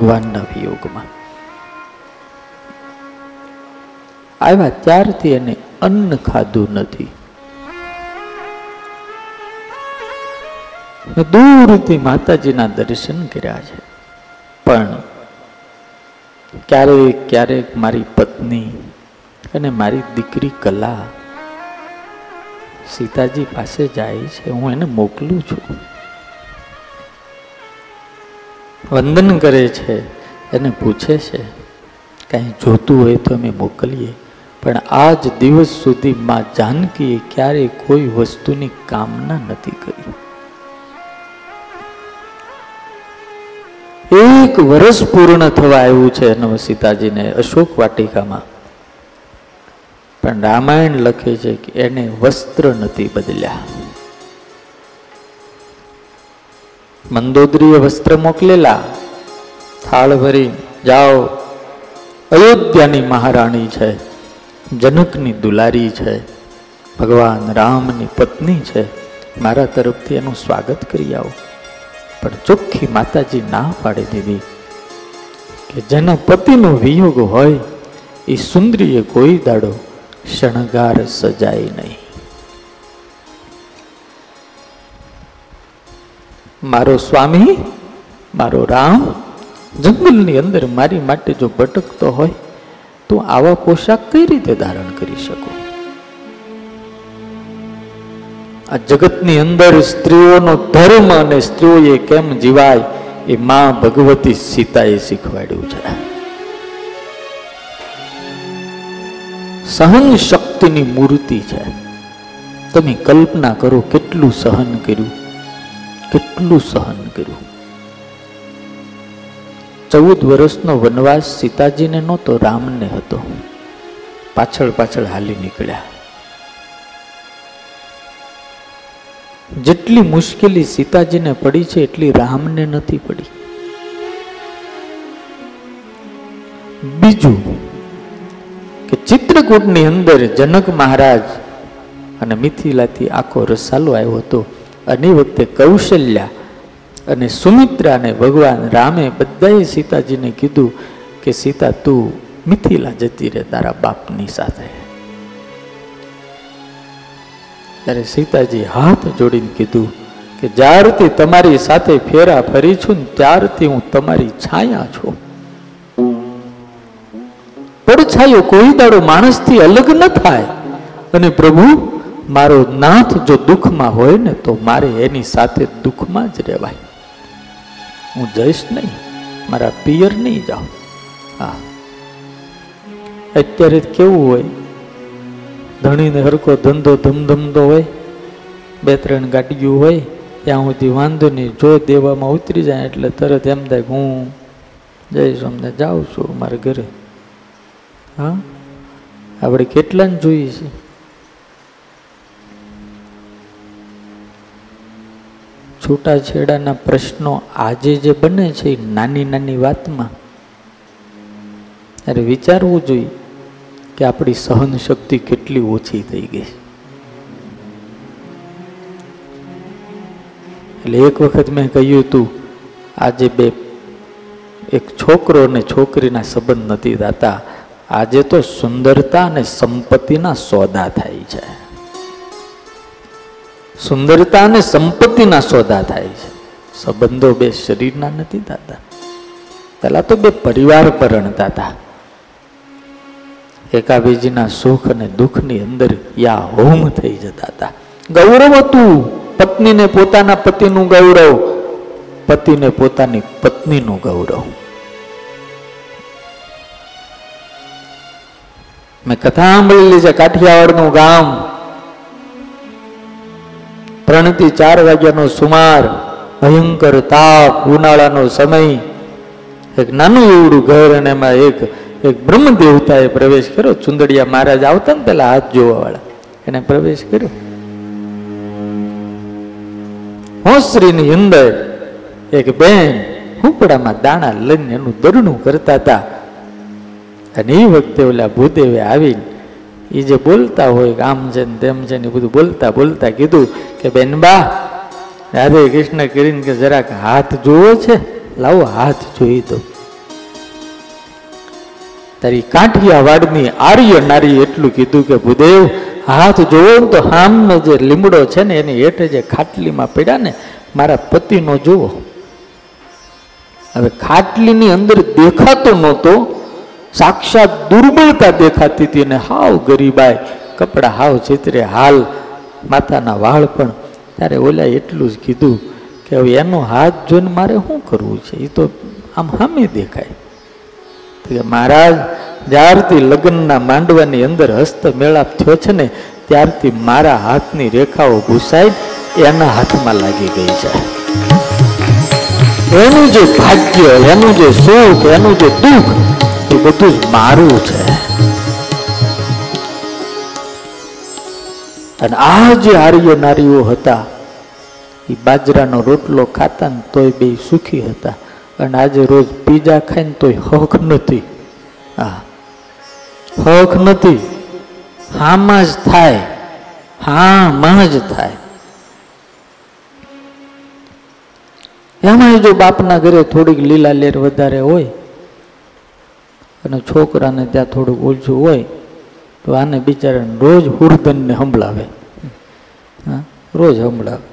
ભગવાનના વિયોગમાં. આવ્યા ત્યારથી એને અન્ન ખાધું નથી. દૂરથી માતાજીના દર્શન કર્યા છે. પણ ક્યારેક ક્યારેક મારી પત્ની અને મારી દીકરી કલા સીતાજી પાસે જાય છે. હું એને મોકલું છું. વંદન કરે છે, એને પૂછે છે, કાંઈ જોતું હોય તો અમે મોકલીએ. પણ આજ દિવસ સુધી માં જાનકીએ ક્યારેય કોઈ વસ્તુની કામના નથી કરી. એક વર્ષ પૂર્ણ થવા આવ્યું છે નવ સીતાજીને અશોક વાટિકામાં. પણ રામાયણ લખે છે કે એને વસ્ત્ર નથી બદલ્યા. મંદોદરીએ વસ્ત્ર મોકલેલા. થાળ ભરી જાઓ, અયોધ્યાની મહારાણી છે, જનકની દુલારી છે, ભગવાન રામની પત્ની છે, મારા તરફથી એનું સ્વાગત કરી આવો. પણ ચોખ્ખી માતાજી ના પાડી દીધી કે જેના પતિનો વિયોગ હોય એ સુંદરીએ કોઈ દાડો શણગાર સજાય નહીં. મારો સ્વામી, મારો રામ, જંગલની અંદર મારી માટે જો ભટકતો હોય, તો આવા પોશાક કઈ રીતે ધારણ કરી શકો? આ જગતની અંદર સ્ત્રીઓનો ધર્મ અને સ્ત્રીઓએ કેમ જીવાય, એ મા ભગવતી સીતાએ શીખવાડ્યું છે. સહન શક્તિની મૂર્તિ છે. તમે કલ્પના કરો કેટલું સહન કર્યું. કેટલું સહન કર્યું? ચૌદ વર્ષનો વનવાસ સીતાજીને નહોતો, રામને હતો. પાછળ પાછળ હાલી નીકળ્યા. જેટલી મુશ્કેલી સીતાજીને પડી છે, એટલી રામને નથી પડી. બીજું કે ચિત્રકૂટની અંદર જનક મહારાજ અને મિથિલાથી આખો રસાલો આવ્યો હતો. અને કૌશલ્યા અને સુમિત્રાને ભગવાન રામે બધાએ સીતાજીને કીધું કે, સીતા, તું મિથિલા જતી રહે તારા બાપની સાથે. ત્યારે સીતાજી હાથ જોડીને કીધું કે જ્યારથી તમારી સાથે ફેરા ફરી છું ને ત્યારથી હું તમારી છાયા છું. પડછાયો કોઈ દાડો માણસથી અલગ ન થાય અને પ્રભુ મારો નાથ જો દુઃખમાં હોય ને તો મારે એની સાથે દુઃખમાં જ રહેવાય. હું જઈશ નહીં, મારા પિયર નહીં જાઉં. હા. અત્યારે કેવું હોય, ધણીને હરકો ધંધો ધમધમતો હોય, બે ત્રણ ગાડીઓ હોય, ત્યાં સુધી વાંધો નહીં, જો દેવામાં ઉતરી જાય એટલે તરત એમ થાય હું જઈશ, અમને જાઉં છું મારા ઘરે. હા? આપણે કેટલાને જોઈએ છે છૂટાછેડાના પ્રશ્નો આજે જે બને છે એ નાની નાની વાતમાં. ત્યારે વિચારવું જોઈએ કે આપણી સહન શક્તિ કેટલી ઓછી થઈ ગઈ એટલે એક વખત મેં કહ્યું હતું, આજે બે, એક છોકરો અને છોકરીના સંબંધ નથી થતા. આજે તો સુંદરતા અને સંપત્તિના સોદા થાય છે. સુંદરતા અને સંપત્તિના સોદા થાય છે. સંબંધો બે શરીરના નથી થતા. પહેલા તો બે પરિવાર પરણતા હતા એકાબીજીના સુખ અને દુઃખની અંદર યા હોમ થઈ જતા હતા. ગૌરવ હતું. પત્નીને પોતાના પતિનું ગૌરવ. પતિને પોતાની પત્નીનું ગૌરવ. મેં કથા સાંભળેલી છે, કાઠિયાવાડનું ગામ. ત્રણથી ચાર વાગ્યાનો સુમાર, ભયંકર તાપ, ઉનાળાનો સમય. એક નાનું એવડું ઘર અને એમાં એક એક બ્રહ્મ દેવતાએ પ્રવેશ કર્યો. ચુંદડિયા મહારાજ આવતા ને પેલા હાથ જોવા વાળા એને પ્રવેશ કર્યો. હોંસરીની અંદર એક બેન હુંપડામાં દાણા લઈને એનું દરણું કરતા હતા. અને એ વખતે ઓલા ભૂદેવે આવીને એ જે બોલતા હોય, આમ છે ને તેમ છે ને એ બધું બોલતા બોલતા કીધું કે બેન બા, રાધે કૃષ્ણ કરીને કે જરાક હાથ જોવો છે, લાવો હાથ જોઈ દો. તારી કાંઠિયા વાડની આર્ય નારી એટલું કીધું કે ભૂદેવ, હાથ જોવો તો હામનો જે લીમડો છે ને એની હેઠે જે ખાટલીમાં પડ્યા ને, મારા પતિનો જુઓ. હવે ખાટલીની અંદર દેખાતો નહોતો, સાક્ષાત દુર્બળતા દેખાતી હતી અને હાવ ગરીબાઈ, કપડા હાવ ચિત્રે હાલ માતાના વાળ પણ ત્યારે ઓલા એટલું જ કીધું કે હવે એનો હાથ જોઈને મારે શું કરવું છે? એ તો આમ સામે દેખાય. મહારાજ જ્યારથી લગ્નના માંડવાની અંદર હસ્ત મેળાપ થયો છે ને, ત્યારથી મારા હાથની રેખાઓ ઘૂસાઈ એના હાથમાં લાગી ગઈ છે. એનું જે ભાગ્ય, એનું જે સુખ, એનું જે દુઃખ, એ બધું જ મારું છે. અને આ જે આર્ય નારીઓ હતા, એ બાજરાનો રોટલો ખાતા ને તોય બે સુખી હતા. અને આજે રોજ પીઝા ખાઈને તોય હક નથી. હા, હક નથી. હામાં જ થાય. હામાં જ થાય. એમાં જો બાપના ઘરે થોડીક લીલા લેર વધારે હોય, અને છોકરાને ત્યાં થોડુંક ઓછું હોય તો આને બિચારાને રોજ હુરદનને સંભળાવે હા, રોજ સંભળાવે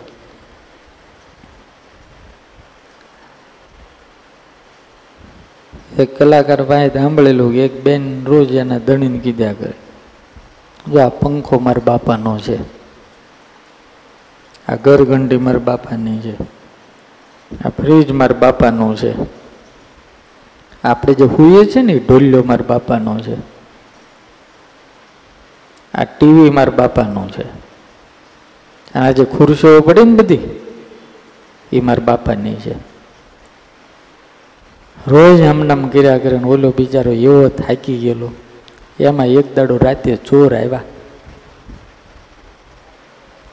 એક કલાકાર પાસે સાંભળેલું કે એક બેન રોજ એના ધણીને કીધા કરે, જો આ પંખો મારા બાપાનો છે, આ ઘરઘંટી મારા બાપાની છે, આ ફ્રીજ મારા બાપાનું છે, આપણે જે હુઈએ છે ને ઢોલિયો મારા બાપાનો છે આ ટીવી મારા બાપાનું છે. આ જે ખુરશીઓ પડી ને બધી એ મારા બાપાની છે. રોજ આમનામ કર્યા કરે ને ઓલો બિચારો એવો થાકી ગયેલો. એમાં એક દાડો રાતે ચોર આવ્યા.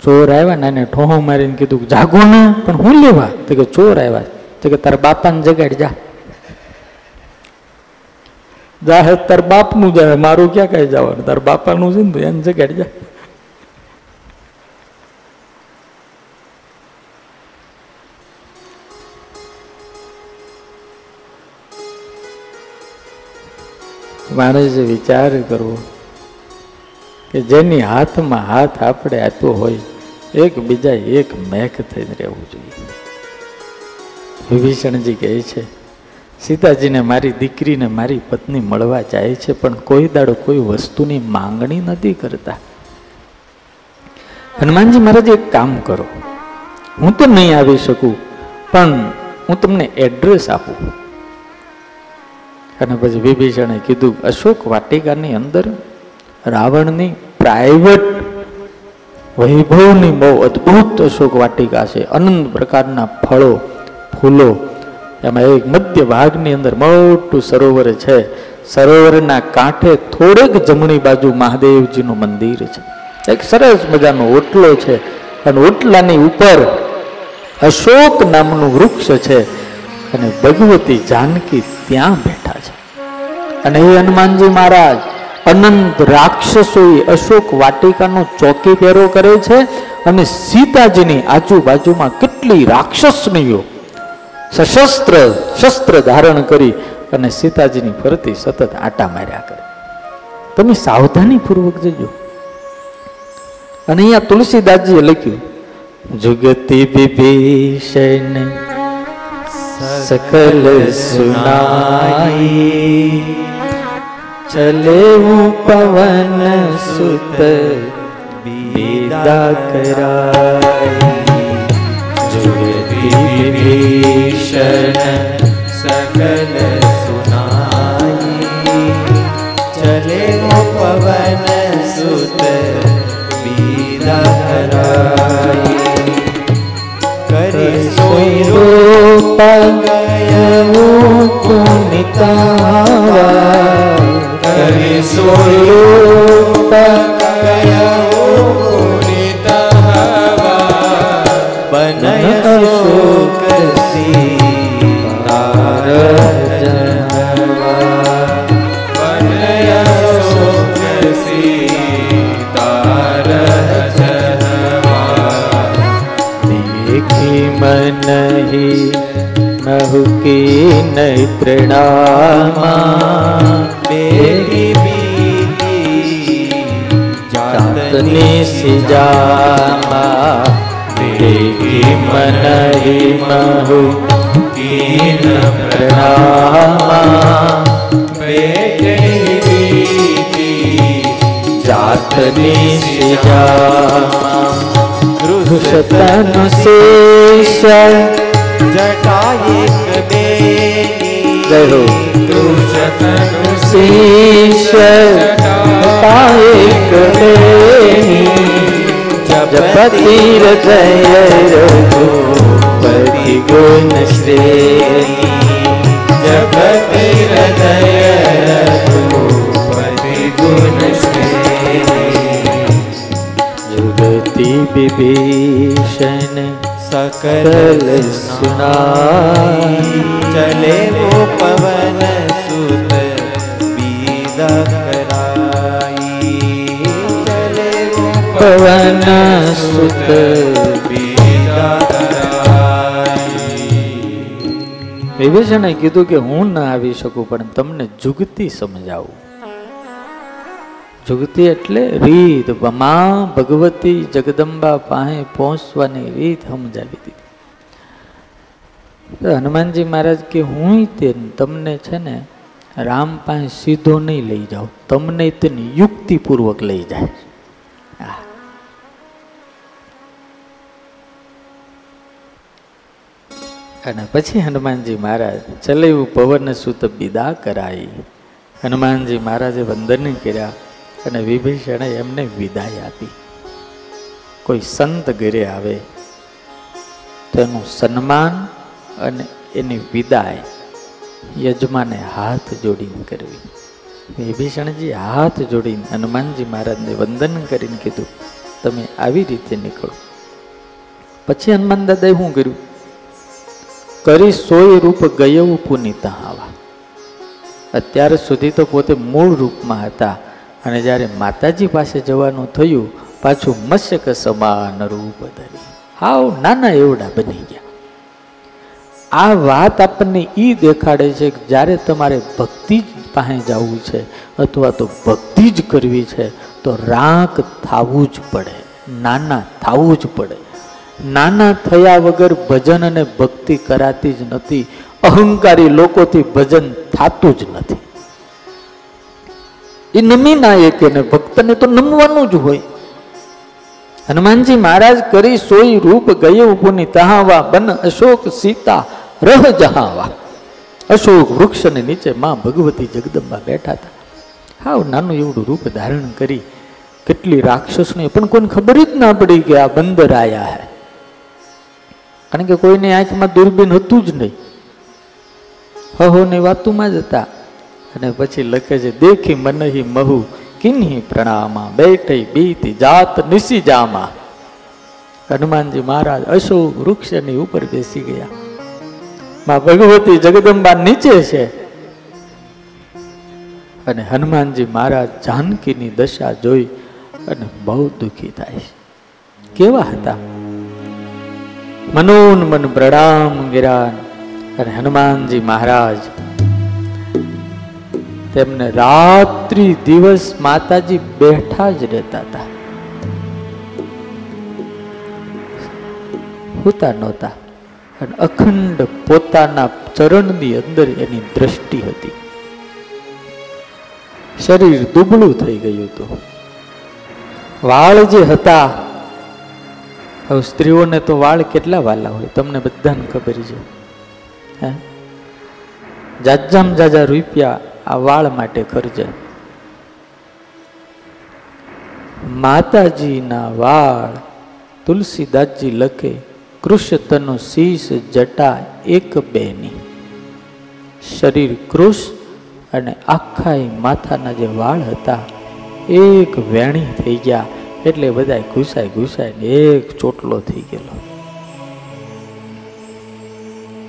ચોર આવ્યા ને એને ઠોહો મારીને કીધું જાગો ને, પણ હું લેવા? તો કે ચોર આવ્યા. તો કે તારા બાપાને જગાડી જા. જાહેર તાર બાપનું જાય મારું ક્યાં કઈ જવાનું? તાર બાપાનું છે ને એને જગાડ જા. મારે જે વિચાર કરવો, કે જેની હાથમાં હાથ આપણે આપ્યો હોય એક બીજા એક મેઘ થઈને રહેવું જોઈએ. વિભીષણજી કહે છે સીતાજીને મારી દીકરીને મારી પત્ની મળવા જાય છે, પણ કોઈ દાડો કોઈ વસ્તુની માંગણી નથી કરતા. હનુમાનજી મહારાજ, એક કામ કરો. હું તો નહીં આવી શકું, પણ હું તમને એડ્રેસ આપું. અને પછી વિભીષણે કીધું, અશોક વાટિકાની અંદર રાવણની પ્રાઇવેટ વૈભવની બહુ અદ્ભુત અશોક વાટિકા છે. અનંત પ્રકારના ફળો, ફૂલો એમાં એક મધ્ય ભાગની અંદર મોટું સરોવર છે. સરોવરના કાંઠે થોડેક જમણી બાજુ મહાદેવજીનું મંદિર છે. એક સરસ મજાનો ઓટલો છે અને ઓટલાની ઉપર અશોક નામનું વૃક્ષ છે અને ભગવતી જાનકી ત્યાં બેઠા છે. અને એ હનુમાનજી મહારાજ, અનંત રાક્ષસોએ અશોક વાટિકાનો ચોકી પહેરો કરે છે અને સીતાજીની આજુબાજુમાં કેટલી રાક્ષસનીઓ સશસ્ત્ર, શસ્ત્ર ધારણ કરી અને સીતાજીની ફરતી સતત આટા માર્યા કરે. તમે સાવધાનીપૂર્વક જજો. અને અહીંયા તુલસીદાસજીએ લખ્યું, જુગતિ વિભીષણ સકલ સુનાઈ. ચલે હું પવન સુત, બીદા કરાઈ. विभीषण सकल सुनाई चले वो पवन सुत बीदा धराई करि सोई रूप गयऊ पुनितावा करि सोई रूप गयऊ नहीं नहु की नहीं प्रणामा। मेरी बीती जातनी सी जामा। देगी मन ही महु तीन प्रणामा। मेरी बीती जातनी सी जामा। ધૃષતન શેષ જટાયક બેની જય ધૃષતન શેષ જટાયક બેની જપતિ રજય રઘુ પતિ ગુણ શ્રેણી જપતિ રજય રઘુ પતિ ગુણ શ્રેણી युगति विभीषण सकल सकल सुनाई सुनाई चले वो पवन सुत बीदा कराई चले वो पवन सुत बीदा कराई વિભીષણે કીધું કે હું ના આવી શકું પણ તમને જુગતી સમજાવું જુગતી એટલે રીત. મા ભગવતી જગદંબા પાસે પહોંચવાની રીત સમજાવી દીધી. હનુમાનજી મહારાજ કે, હું તે તમને છે ને રામ પાસે સીધો નહીં લઈ જાઓ તમને તેની યુક્તિપૂર્વક લઈ જાય. અને પછી હનુમાનજી મહારાજ ચલેવું પવન સુત બિદા કરાઈ. હનુમાનજી મહારાજે વંદન કર્યા. અને વિભીષણે એમને વિદાય આપી. કોઈ સંત ઘરે આવે, તો એનું સન્માન અને એની વિદાય યજમાને હાથ જોડીને કરવી. વિભીષણજી હાથ જોડીને હનુમાનજી મહારાજને વંદન કરીને કીધું, તમે આવી રીતે નીકળો. પછી હનુમાન દાદાએ શું કર્યું? કરી સોય રૂપ ગયવું પુનિતા આવા અત્યાર સુધી તો પોતે મૂળ રૂપમાં હતા. અને જ્યારે માતાજી પાસે જવાનું થયું, પાછું મત્સ્યક સમાન રૂપ ધરી. હાવ નાના એવડા બની ગયા. આ વાત આપણને એ દેખાડે છે કે જ્યારે તમારે ભક્તિ જ પાસે જવું છે અથવા તો ભક્તિ જ કરવી છે, તો રાંક થવું જ પડે. નાના થવું જ પડે. નાના થયા વગર ભજન અને ભક્તિ કરાતી જ નથી. અહંકારી લોકોથી ભજન થાતું જ નથી. એ નમી ના એકે ને ભક્તને તો નમવાનું જ હોય. હનુમાનજી મહારાજ કરી સોઈ રૂપ ગયે પુની તહાવા બન અશોક સીતા રહ જહાવા. અશોક વૃક્ષને નીચે માં ભગવતી જગદંબા બેઠા હતા. હાવ નાનું એવડું રૂપ ધારણ કરી કેટલી રાક્ષસને પણ કોઈને ખબર જ ના પડી કે આ બંદર આયા હે. કારણ કે કોઈની આંખમાં દૂરબીન હતું જ નહીં. હહોની વાતુમાં જ હતા. અને પછી લખે છે, દેખી મનહી મહુ, કિન્હી પ્રણામા, બેઠી બીતી જાત નિસી જામા. હનુમાનજી મહારાજ અશોક વૃક્ષની ઉપર બેસી ગયા. માં ભગવતી જગદંબા નીચે છે. અને હનુમાનજી મહારાજ જાનકીની દશા જોઈ અને બહુ દુઃખી થાય કેવા હતા? મનોન મન પ્રણામ ગિરાન. અને હનુમાનજી મહારાજ તેમને રાત્રિ દિવસ માતાજી બેઠા જ રહેતા હતા. હોતા નહોતા. અને અખંડ પોતાના ચરણની અંદર એની દ્રષ્ટિ હતી. શરીર દુબળું થઈ ગયું હતું. વાળ જે હતા, હવે સ્ત્રીઓને તો વાળ કેટલા વાલા હોય, તમને બધાને ખબર છે. હે? જાજામ જાજા રૂપિયા આ વાળ માટે ખર્ચે માતાજીના વાળ તુલસીદાસજી લખે કૃષ્ણ તનો શીશ જટા એક બેની. શરીર કૃષ અને આખા માથાના જે વાળ હતા, એક વેણી થઈ ગયા. એટલે બધા ઘૂસાય ઘૂસાય એક ચોટલો થઈ ગયેલો.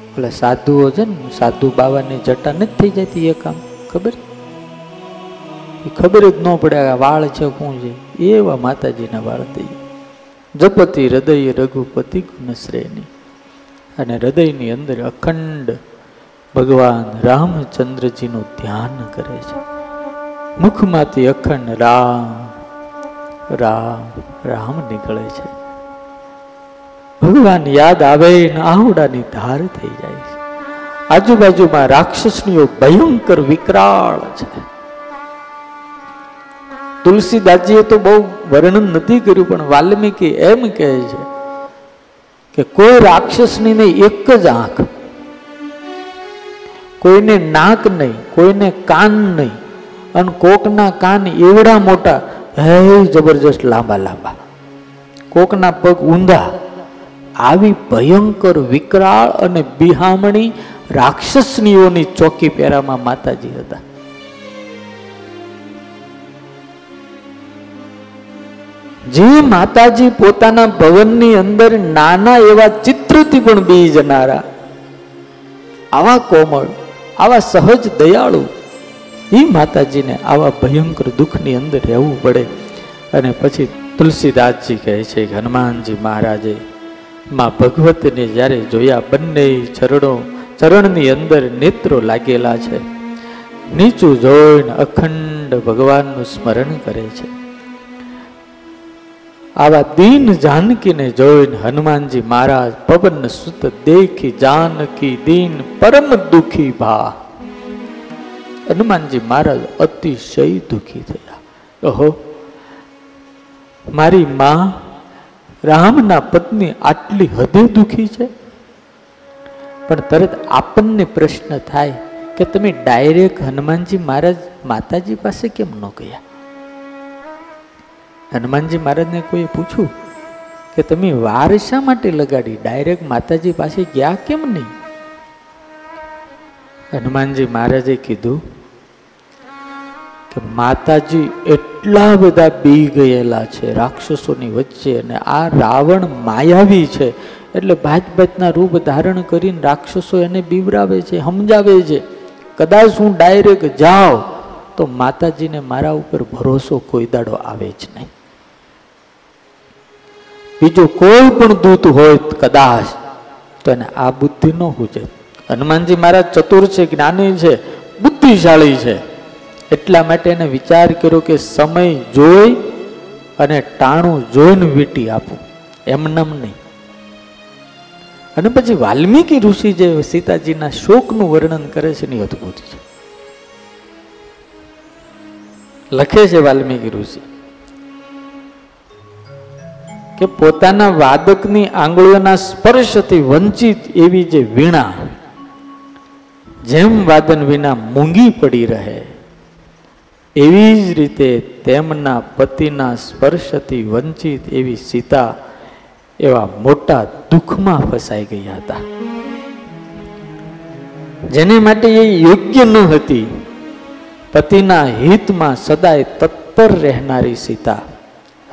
એટલે સાધુઓ છે ને, સાધુ બાવાની જટા નથી થઈ જતી એ કામ. ખબર? એ ખબર જ ન પડે આ વાળ છે, શું છે? એવા માતાજીના વાળ થઈ જપતિ હૃદય રઘુપતિ ગુણશ્રેણી. અને હૃદયની અંદર અખંડ ભગવાન રામચંદ્રજીનું ધ્યાન કરે છે. મુખમાંથી અખંડ રામ રામ રામ નીકળે છે. ભગવાન યાદ આવે ને આહુડાની ધાર થઈ જાય છે. આજુબાજુમાં રાક્ષસનીઓ ભયંકર વિકરાળ છે. તુલસીદાસજીએ તો બહુ વર્ણન નથી કર્યું, પણ વાલ્મીકી એમ કહે છે કે કોઈ રાક્ષસની નહીં એક જ આંખ, કોઈને નાક નહીં, કોઈને કાન નહીં, અને કોકના કાન એવડા મોટા હે, જબરજસ્ત લાંબા લાંબા. કોકના પગ ઊંધા આવી ભયંકર વિકરાળ અને બિહામણી રાક્ષસનીઓની ચોકી પહેરામાં માતાજી હતા. જે માતાજી પોતાના ભવનની અંદર નાના એવા ચિત્રથી પણ બી જનારા આવા કોમળ, આવા સહજ દયાળુ, એ માતાજીને આવા ભયંકર દુઃખની અંદર રહેવું પડે. અને પછી તુલસીદાસજી કહે છે હનુમાનજી મહારાજે માં ભગવતને જ્યારે જોયા બંને ચરણો, ચરણની અંદર નેત્રો લાગેલા છે. નીચું જોઈને અખંડ ભગવાનનું સ્મરણ કરે છે. આવા દીન જાનકીને જોઈને હનુમાનજી મહારાજ પવન સુત દેખી જાનકી દીન પરમ દુખી ભા. હનુમાનજી મહારાજ અતિશય દુખી થયા. ઓહો, મારી માં રામના પત્ની આટલી હદે દુખી છે? પણ તરત આપણને પ્રશ્ન થાય કે તમે ડાયરેક્ટ હનુમાનજી મહારાજ માતાજી પાસે કેમ ન ગયા? હનુમાનજી મહારાજને કોઈએ પૂછ્યું કે તમે વાર શા માટે લગાડી? ડાયરેક્ટ માતાજી પાસે ગયા કેમ નહીં? હનુમાનજી મહારાજે કીધું કે માતાજી એટલા બધા બી ગયેલા છે, રાક્ષસોની વચ્ચે અને આ રાવણ માયાવી છે. એટલે ભાત ભાતના રૂપ ધારણ કરીને રાક્ષસો એને બીવરાવે છે, સમજાવે છે. કદાચ હું ડાયરેક્ટ જાઉં તો માતાજીને મારા ઉપર ભરોસો કોઈ દાડો આવે જ નહીં. બીજો કોઈ પણ દૂત હોય કદાચ તો એને આ બુદ્ધિ ન હુજે. હનુમાનજી મહારાજ ચતુર છે, જ્ઞાની છે, બુદ્ધિશાળી છે. એટલા માટે એને વિચાર કર્યો કે સમય જોઈ અને ટાણું જોઈને વીટી આપું. એમનામ નહીં. અને પછી વાલ્મીકી ઋષિ જે સીતાજીના શોકનું વર્ણન કરે છે એની અદભુત છે. લખે છે વાલ્મીકી ઋષિ કે પોતાના વાદકની આંગળીઓના સ્પર્શથી વંચિત એવી જે વીણા, જેમ વાદન વિના મૂંગી પડી રહે એવી જ રીતે તેમના પતિના સ્પર્શથી વંચિત એવી સીતા એવા મોટા દુઃખમાં ફસાઈ ગયા હતા. જેને માટે એ યોગ્ય ન હતી. પતિના હિતમાં સદાય તત્પર રહેનારી સીતા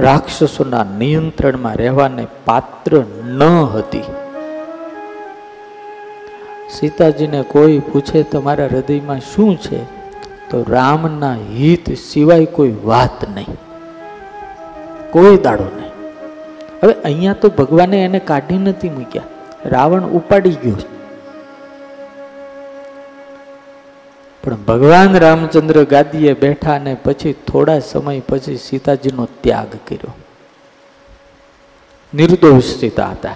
રાક્ષસોના નિયંત્રણમાં રહેવાને પાત્ર ન હતી. સીતાજીને કોઈ પૂછે, તમારા હૃદયમાં શું છે? તો રામના હિત સિવાય કોઈ વાત નહીં. કોઈ દાડો નહીં. હવે અહીંયા તો ભગવાને એને કાઢી નથી મૂક્યા. રાવણ ઉપાડી ગયો પણ ભગવાન રામચંદ્ર ગાદીએ બેઠા ને પછી થોડા સમય પછી સીતાજીનો ત્યાગ કર્યો. નિર્દોષ સીતા હતા.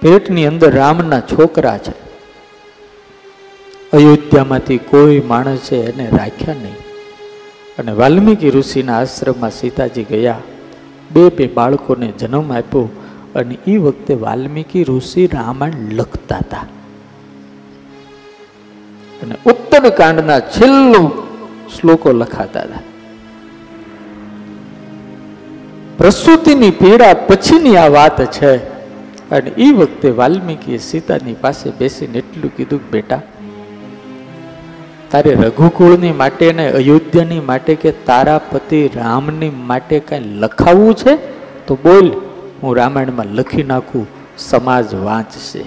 પેટની અંદર રામના છોકરા છે. અયોધ્યામાંથી કોઈ માણસે એને રાખ્યા નહીં. અને વાલ્મીકી ઋષિના આશ્રમમાં સીતાજી ગયા. બે બે બાળકોને જન્મ આપ્યો અને એ વખતે વાલ્મીકી ઋષિ રામાયણ લખતા હતા. અને ઉત્તર કાંડના છેલ્લો શ્લોકો લખાતા હતા. પ્રસૂતિની પીડા પછીની આ વાત છે. અને એ વખતે વાલ્મીકીએ સીતાની પાસે બેસીને એટલું કીધું બેટા તારે રઘુકુળની માટે ને અયોધ્યાની માટે કે તારા પતિ રામની માટે કાંઈ લખાવવું છે? તો બોલ, હું રામાયણમાં લખી નાખું, સમાજ વાંચશે.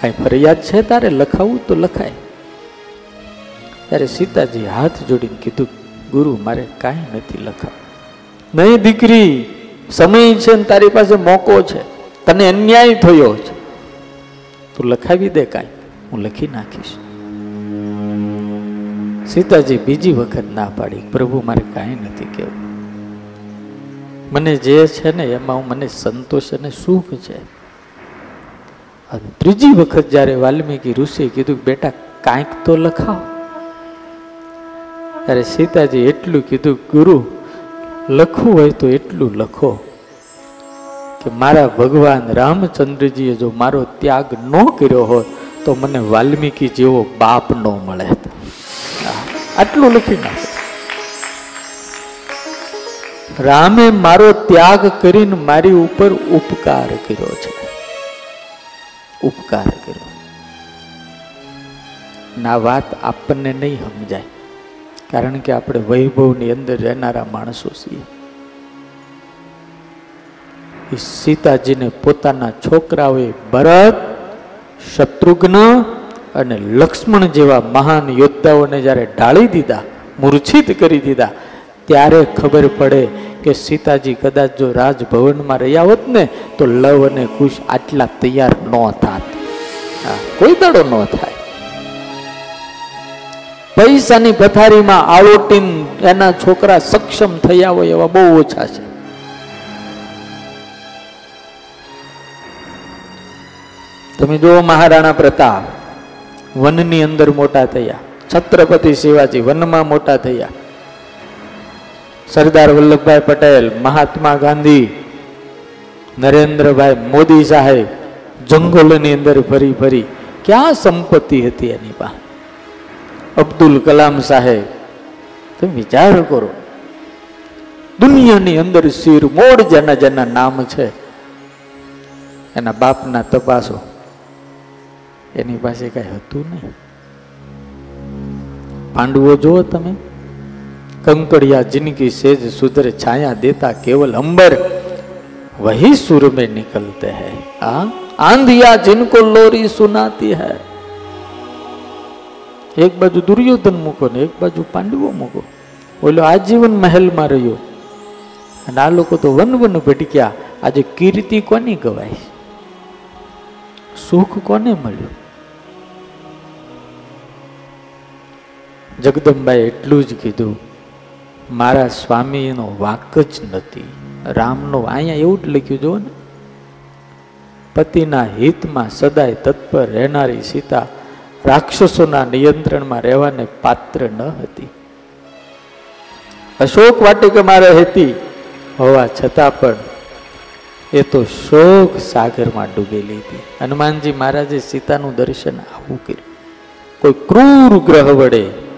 કાંઈ ફરિયાદ છે તારે લખાવવું? તો લખાય. ત્યારે સીતાજી હાથ જોડીને કીધું, ગુરુ, મારે કાંઈ નથી લખાવું. નહીં દીકરી, સમય છે ને તારી પાસે મોકો છે. તને અન્યાય થયો છે. તું લખાવી દે કાંઈ. હું લખી નાખીશ. સીતાજી બીજી વખત ના પાડી, પ્રભુ, મારે કાંઈ નથી કહેવું. મને જે છે ને એમાં હું મને સંતોષ અને સુખ છે. ત્રીજી વખત જ્યારે વાલ્મીકી ઋષિએ કીધું બેટા, કાંઈક તો લખાવ. ત્યારે સીતાજી એટલું કીધું, ગુરુ, લખવું હોય તો એટલું લખો કે મારા ભગવાન રામચંદ્રજીએ જો મારો ત્યાગ ન કર્યો હોત તો મને વાલ્મીકી જેવો બાપ ન મળે. આટલું લખી નાખે. રામે મારો ત્યાગ કરીને મારી ઉપર ઉપકાર કર્યો છે. ઉપકાર કર્યો. ના વાત આપણને નહીં સમજાય, કારણ કે આપણે વૈભવની અંદર રહેનારા માણસો છીએ. એ સીતાજીને પોતાના છોકરાઓએ ભરત શત્રુઘ્ન અને લક્ષ્મણ જેવા મહાન યોદ્ધાઓને જ્યારે ઢાળી દીધા મૂર્છિત કરી દીધા ત્યારે ખબર પડે કે સીતાજી કદાચ જો રાજભવનમાં રહ્યા હોત ને તો લવ અને કુશ આટલા તૈયાર ન થાત. હા, કોઈ દાડો ન થાય. પૈસાની પથારીમાં આળોટીન એના છોકરા સક્ષમ થયા હોય એવા બહુ ઓછા છે. તમે જુઓ મહારાણા પ્રતાપ, વનની અંદર મોટા થયા. છત્રપતિ શિવાજી વનમાં મોટા થયા. સરદાર વલ્લભભાઈ પટેલ, મહાત્મા ગાંધી, નરેન્દ્રભાઈ મોદી સાહેબ જંગલોની અંદર ફરી ફરી. ક્યાં સંપત્તિ હતી એની પાસે? અબ્દુલ કલામ સાહેબ, તમે વિચાર કરો. દુનિયાની અંદર શિર મોડ જેના જેના નામ છે, એના બાપના તપાસો. એની પાસે કઈ હતું નહીં પાંડવો જુઓ તમે કંકડિયા જિંદગી સેજ સુધર छाया देता केवल अंबर वही सुर में निकलते हैं हाँ आंधिया जिनको लोरी सुनाती है એક બાજુ દુર્યોધન મૂકો ને એક બાજુ પાંડવો મૂકો ઓલો આજીવન મહેલમાં રહ્યો અને આ લોકો તો વન વન ભટક્યા આજે કીર્તિ કોની ગવાય સુખ કોને મળ્યું જગદંબાએ એટલું જ કીધું, મારા સ્વામીનો વાક જ નથી. રામનો અહીંયા એવું જ લખ્યું, જુઓ ને. પતિના હિતમાં સદાય તત્પર રહેનારી સીતા રાક્ષસોના નિયંત્રણમાં રહેવાને પાત્ર ન હતી. અશોક વાટિકામાં રહેતી, હોવા છતાં પણ એ તો શોક સાગરમાં ડૂબેલી હતી. હનુમાનજી મહારાજે સીતાનું દર્શન આવું કર્યું. કોઈ ક્રૂર ગ્રહ વડે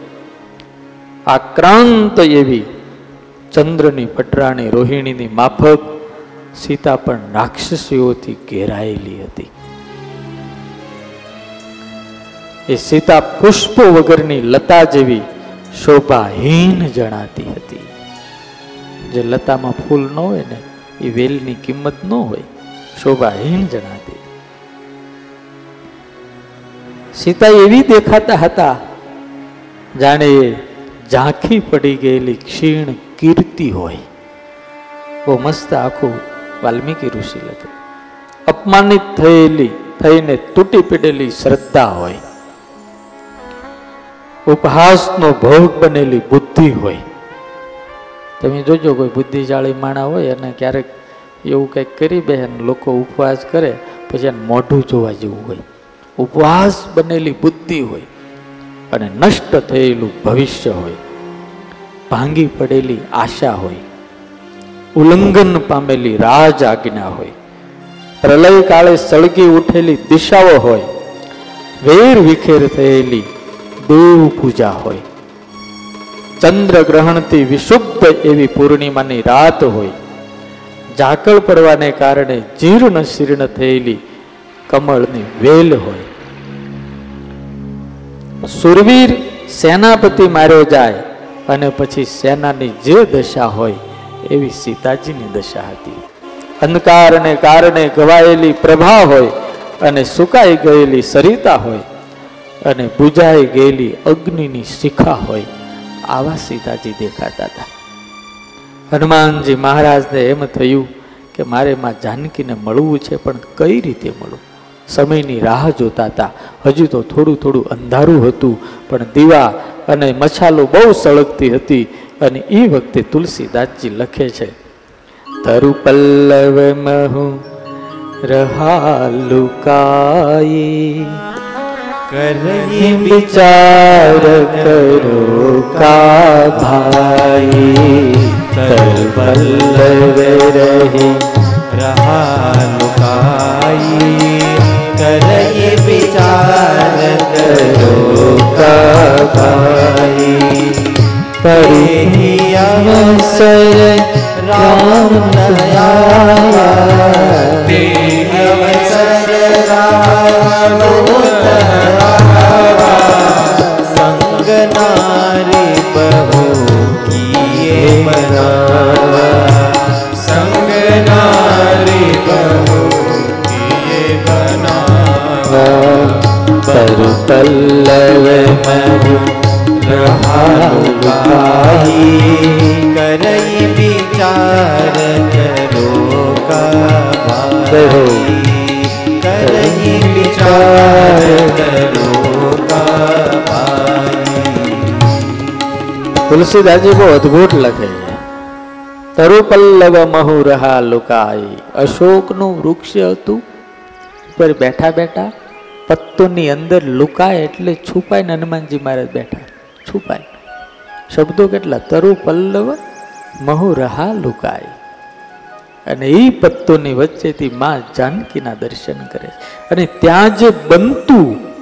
આક્રાંત એવી ચંદ્રની પટરાણી રોહિણીની માફક સીતા પણ રાક્ષસીઓથી ઘેરાયેલી હતી. એ સીતા પુષ્પ વગરની લતા જેવી શોભાહીન જણાતી હતી. જે લતામાં ફૂલ ન હોય ને, એ વેલની કિંમત ન હોય, શોભાહીન જણાતી. સીતા એવી દેખાતા હતા, જાણે ઝાંખી પડી ગયેલી ક્ષીણ કીર્તિ હોય. બહુ મસ્ત આખું વાલ્મીકી ઋષિ લખે. અપમાનિત થયેલી, થઈને તૂટી પડેલી શ્રદ્ધા હોય. ઉપહાસનો ભોગ બનેલી બુદ્ધિ હોય. તમે જોજો કોઈ બુદ્ધિશાળી માણા હોય અને ક્યારેક એવું કંઈક કરી બે લોકો ઉપવાસ કરે, પછી એને મોઢું જોવા જેવું હોય. ઉપવાસ બનેલી બુદ્ધિ હોય. અને નષ્ટ થયેલું ભવિષ્ય હોય, ભાંગી પડેલી આશા હોય, ઉલ્લંઘન પામેલી રાજ આજ્ઞા હોય, પ્રલય કાળે સળગી ઉઠેલી દિશાઓ હોય, વેર વિખેર થયેલી દેવ પૂજા હોય, ચંદ્ર ગ્રહણથી વિશુદ્ધ એવી પૂર્ણિમાની રાત હોય, ઝાકળ પડવાને કારણે જીર્ણ શીર્ણ થયેલી કમળની વેલ હોય સુરવીર સેનાપતિ માર્યો જાય અને પછી સેનાની જે દશા હોય એવી સીતાજીની દશા હતી. અંધકારને કારણે ગવાયેલી પ્રભા હોય અને સુકાઈ ગયેલી સરિતા હોય અને બુજાઈ ગયેલી અગ્નિની શિખા હોય આવા સીતાજી દેખાતા હતા. હનુમાનજી મહારાજને એમ થયું કે મારે માં જાનકીને મળવું છે, પણ કઈ રીતે મળવું સમયની રાહ જોતા હતા હજુ તો થોડું થોડું અંધારું હતું પણ દીવા અને મછાલો બહુ સળગતી હતી અને એ વખતે તુલસીદાસજી લખે છે તરુ પલ્લવ મહુ રહાલુકાઈ કરહી વિચાર કરો કા ભાઈ તર પલ્લવ રહી रहा लुकाई कर ये विचार करो कबाई पर ही अवसर राम नया ते अवसर राम संग नारी बहु किए मना પર પલ્લવ મહુ रहाई करई विचार करो का भाई करई विचार करो का भाई તુલસીદાસજી બહુ અદ્ભુત લખે છે તરુ પલ્લવ મહુ રહા લુકાઈ અશોકનું વૃક્ષ હતું ઉપર બેઠા બેઠા પત્તોની અંદર લુકાય એટલે છુપાઈને હનુમાનજી મહારાજ બેઠા. છુપાય. શબ્દો કેટલા? તરુ પલ્લવ મહુ રહા લુકાય. અને એ પત્તોની વચ્ચેથી માં જાનકીના દર્શન કરે અને ત્યાં જે બનતું,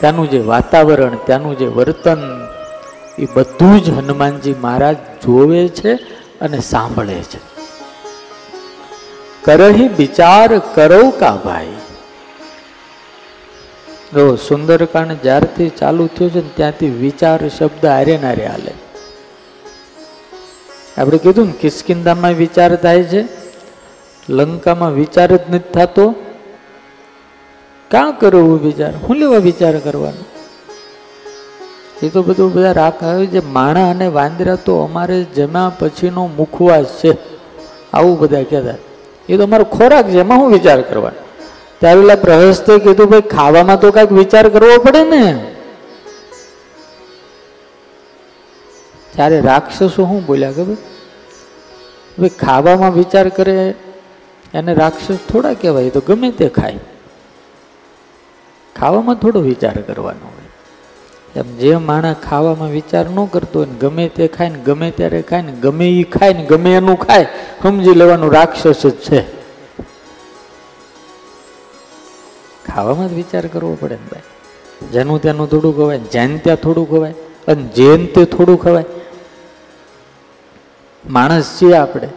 ત્યાંનું જે વાતાવરણ, ત્યાંનું જે વર્તન, એ બધું જ હનુમાનજી મહારાજ જોવે છે અને સાંભળે છે. કરહી વિચાર કરો કા ભાઈ? જો સુંદરકાંડ જ્યારથી ચાલુ થયું છે ને ત્યાંથી વિચાર શબ્દ હારે નારે હાલે. આપણે કીધું ને, કિસ્કિંદામાં વિચાર થાય છે, લંકામાં વિચાર જ નથી થતો. કાં કરવું વિચાર? હું લેવા વિચાર કરવાનો? એ તો બધું બધા રાખ આવે છે. માણા અને વાંદરા તો અમારે જમ્યા પછીનો મુખવાસ છે. આવું બધા કહેતા. એ તો અમારો ખોરાક છે, એમાં શું વિચાર કરવાનો? ત્યારે પેલા પ્રહસ્તે કીધું, ભાઈ, ખાવામાં તો કાંઈક વિચાર કરવો પડે ને. ત્યારે રાક્ષસો શું બોલ્યા ખબર ભાઈ ખાવામાં વિચાર કરે, એને રાક્ષસ થોડા કહેવાય તો ગમે તે ખાય. ખાવામાં થોડો વિચાર કરવાનો હોય. એમ જે માણસ ખાવામાં વિચાર ન કરતો હોય ને, ગમે તે ખાય ને, ગમે ત્યારે ખાય ને, ગમે એ ખાય ને, ગમે એનું ખાય, સમજી લેવાનું રાક્ષસ જ છે. ખાવામાં જ વિચાર કરવો પડે ને ભાઈ. જેનું ત્યાંનું થોડું ખવાય જેન ત્યાં થોડું ખવાય અને જેન તે થોડું ખવાય માણસ છીએ આપણે.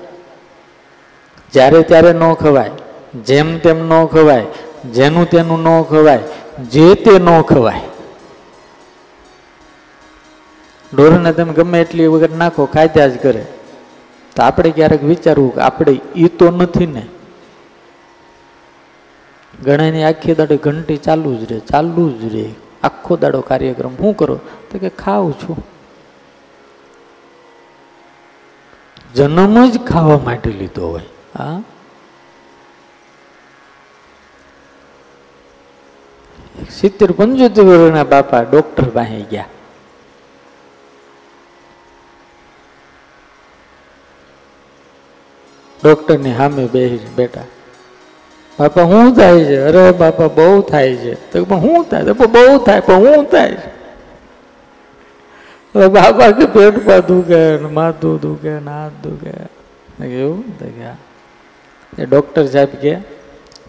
જ્યારે ત્યારે ન ખવાય, જેમ તેમ ન ખવાય, જેનું તેનું ન ખવાય, જે તે ન ખવાય. ઢોરને તમે ગમે એટલી વગર નાખો, ખાધ્યા જ કરે. તો આપણે ક્યારેક વિચારવું કે આપણે એ તો નથી ને. ઘણાની આખી દાડે ઘંટી ચાલુ જ રહે, ચાલુ જ રહે. આખો દાડો કાર્યક્રમ શું કરો? તો કે ખાઉં છું. જન્મ જ ખાવા માટે લીધો હોય. હા? સિત્તેર પંચોતેર વર્ષના બાપા ડોક્ટર પાસે ગયા. ડોક્ટરની સામે બેસી બેઠા. બાપા શું થાય છે? અરે બાપા, બહુ થાય છે. તો પણ શું થાય? તો બહુ થાય, પણ શું થાય છે. બાપા કે, પેટમાં દુખે માથું દુખે હાથ દુખે. એવું? તો કે. એ ડોક્ટર સાહેબ કે,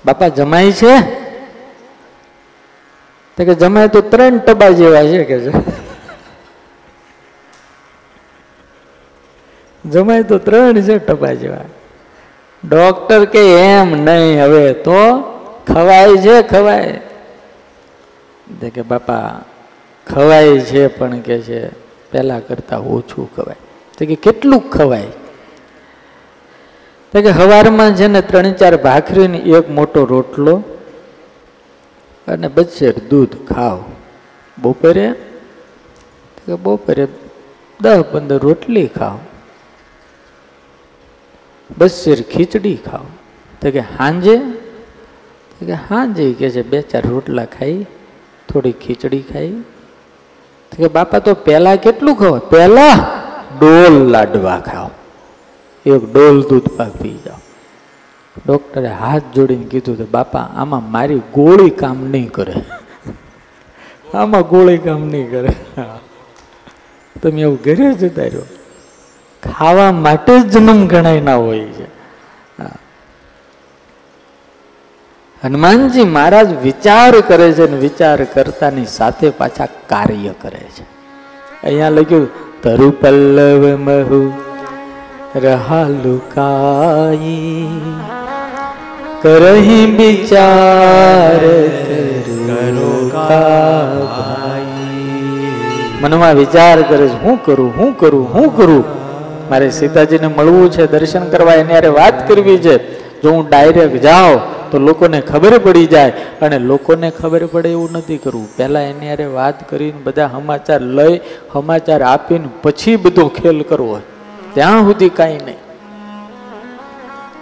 બાપા, જમાય છે? તો કે, જમાય તો ત્રણ ટબા જેવા છે કે જમાય તો ત્રણ છે ટબા જેવા. ડોક્ટર કે એમ નહીં, હવે તો ખવાય છે, ખવાય. કે બાપા, ખવાય છે પણ કે છે, પહેલા કરતા ઓછું ખવાય. તો કે કેટલું ખવાય? તો કે સવારમાં છે ને ત્રણ ચાર ભાખરી ને એક મોટો રોટલો અને બચેર દૂધ ખાવ બપોરે? બપોરે દસ પંદર રોટલી ખાવ બસેર ખીચડી ખાઓ. તો કે હાંજે? તો કે હાંજે કે છે, બે ચાર રોટલા ખાઈ, થોડી ખીચડી ખાઈ. તો કે બાપા તો પહેલાં કેટલું ખાવ? પહેલાં ડોલ લાડવા ખાઓ. એક ડોલ દૂધ પાક પી જાઓ. ડૉક્ટરે હાથ જોડીને કીધું તો બાપા, આમાં મારી ગોળી કામ નહીં કરે. આમાં ગોળી કામ નહીં કરે. તમે એવું ઘરે જતા રહ્યો ખાવા માટે જ જન્મ ગણાય ના હોય છે. હનુમાનજી મહારાજ વિચાર કરે છે ને વિચાર કરતાની સાથે પાછા કાર્ય કરે છે. અહીંયા લખ્યું, તરુ પલ્લવ મહુ રહાલુકાઈ કરહી વિચાર મનમાં વિચાર કરે છે, હું કરું હું કરું હું કરું મારે સીતાજીને મળવું છે, દર્શન કરવા, એની હારે વાત કરવી છે. જો હું ડાયરેક્ટ જાઉં, તો લોકોને ખબર પડી જાય. અને લોકોને ખબર પડે એવું નથી કરવું. પહેલાં એની હારે વાત કરીને બધા સમાચાર લઈ, સમાચાર આપીને પછી બધો ખેલ કરવો. ત્યાં સુધી કાંઈ નહીં.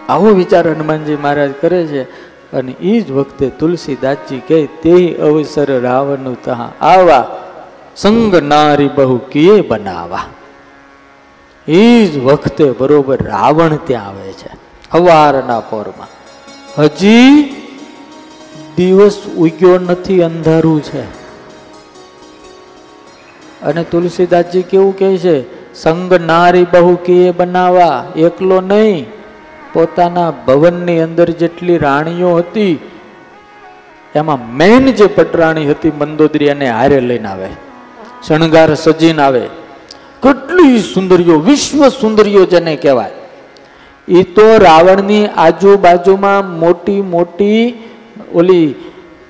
આવો વિચાર હનુમાનજી મહારાજ કરે છે. અને એ જ વખતે તુલસીદાસજી કહે, તે અવસર રાવણ તહા આવા, સંગ નારી બહુ કિયે બનાવા? એ જ વખતે બરોબર રાવણ ત્યાં આવે છે સવારના પોરમાં. હજી દિવસ ઉગ્યો નથી, અંધારું છે. અને તુલસીદાસજી કેવું કહે છે, સંગ નારી બહુ કીએ બનાવા, એકલો નહીં. પોતાના ભવનની અંદર જેટલી રાણીઓ હતી, એમાં મેન જે પટરાણી હતી મંદોદરી અને હારે લઈને આવે. શણગાર સજીને આવે. કેટલી સુંદરીઓ, વિશ્વ સુંદરીઓ જેને કહેવાય. એ તો રાવણની આજુબાજુમાં મોટી મોટી ઓલી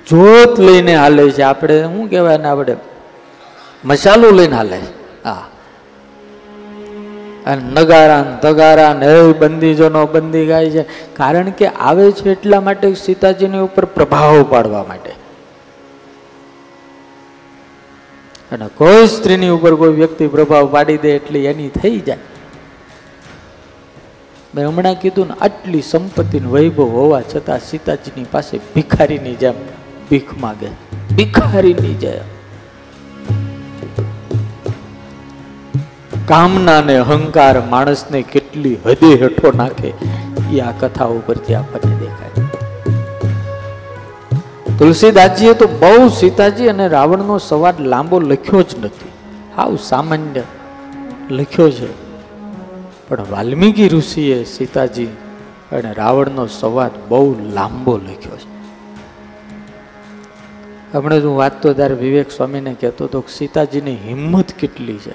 જોત લઈને હાલે છે. આપણે શું કહેવાય ને આપણે? મસાલો લઈને હાલે હા. અને નગારા ને તગારા ને બંદીજોનો બંદી ગાય છે. કારણ કે આવે છે એટલા માટે સીતાજીની ઉપર પ્રભાવ પાડવા માટે. અને કોઈ સ્ત્રીની ઉપર કોઈ વ્યક્તિ પ્રભાવ પાડી દે એટલે એની થઈ જાય. મેં હમણાં કીધું ને, આટલી સંપત્તિ વૈભવ હોવા છતાં સીતાજીની પાસે ભિખારીની જેમ ભીખ માગે. ભિખારીની જેમ. કામના ને અહંકાર માણસને કેટલી હદે હેઠો નાખે, એ આ કથા ઉપરથી આપણને દેખાય. તુલસીદાસજીએ તો બહુ સીતાજી અને રાવણનો સંવાદ લાંબો લખ્યો જ નથી. હાવ સામાન્ય લખ્યો છે. પણ વાલ્મીકી ઋષિએ સીતાજી અને રાવણનો સંવાદ બહુ લાંબો લખ્યો છે. હમણાં હું વાંચતો ત્યારે વિવેક સ્વામીને કહેતો હતો કે સીતાજીની હિંમત કેટલી છે?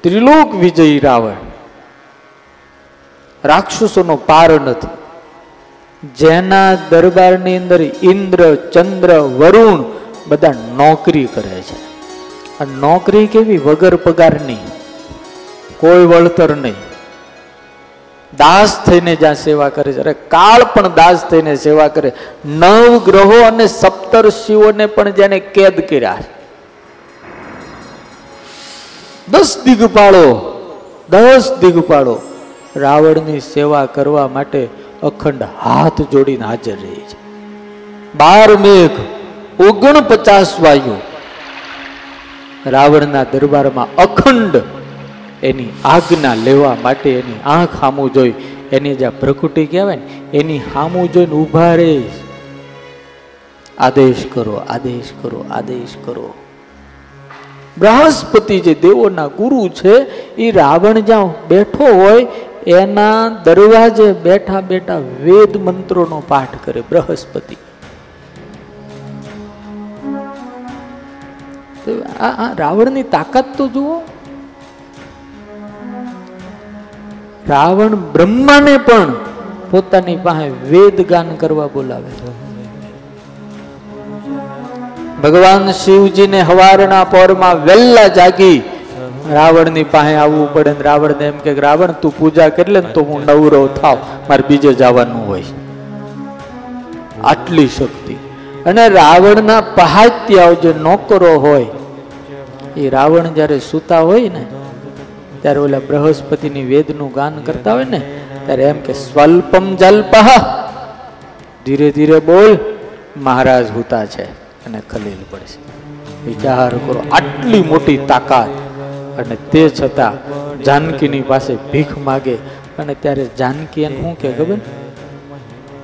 ત્રિલોક વિજયી રાવણ. રાક્ષસોનો પાર નથી. જેના દરબારની અંદર ઇન્દ્ર, ચંદ્ર, વરુણ બધા નોકરી કરે છે. નોકરી કેવી? વગર પગારની. કોઈ વળતર નહીં. દાસ થઈને જ્યાં સેવા કરે છે. અરે કાળ પણ દાસ થઈને સેવા કરે. નવ ગ્રહો અને સપ્તર્ષિઓને પણ જેને કેદ કર્યા દસ દિગપાળો દસ દિગપાળો રાવણની સેવા કરવા માટે અખંડ હાથ જોડીને હાજર રહે છે. બાર મેઘ, ઓગણપચાસ વાયુ. રાવણના દરબારમાં અખંડ એની આજ્ઞા લેવા માટે એની આંખ સામું જોઈ, એની જે પ્રકૃતિ કહેવાય ને, એની સામું જોઈને ઊભા રહે આદેશ કરો આદેશ કરો આદેશ કરો. બૃહસ્પતિ જે દેવોના ગુરુ છે એ રાવણ જ્યાં બેઠો હોય એના દરવાજે બેઠા બેઠા વેદ મંત્રોનો પાઠ કરે, બૃહસ્પતિ. આ રાવણની તાકાત તો જુઓ. રાવણ બ્રહ્માને પણ પોતાની પાસે વેદ ગાન કરવા બોલાવે ભગવાન શિવજીને હવારના પોરમાં વહેલા જાગી રાવણની પાસે આવવું પડે ને રાવણને એમ કે રાવણ, તું પૂજા કરી લે ને તો હું નવરો થાવ. મારે બીજે જવાનું હોય. આટલી શક્તિ. અને રાવણના પહાત્યાઓ જે નોકરો હોય, એ રાવણ જ્યારે સૂતા હોય ને, ત્યારે ઓલા બૃહસ્પતિની વેદનું ગાન કરતા હોય ને, ત્યારે એમ કે સ્વલ્પમ જલ્પહ. ધીરે ધીરે બોલ, મહારાજ હુતા છે અને ખલીલ પડશે. વિચાર કરો, આટલી મોટી તાકાત. અને તે છતાં જાનકીની પાસે ભીખ માગે અને ત્યારે જાનકી એને શું કહે ખબર?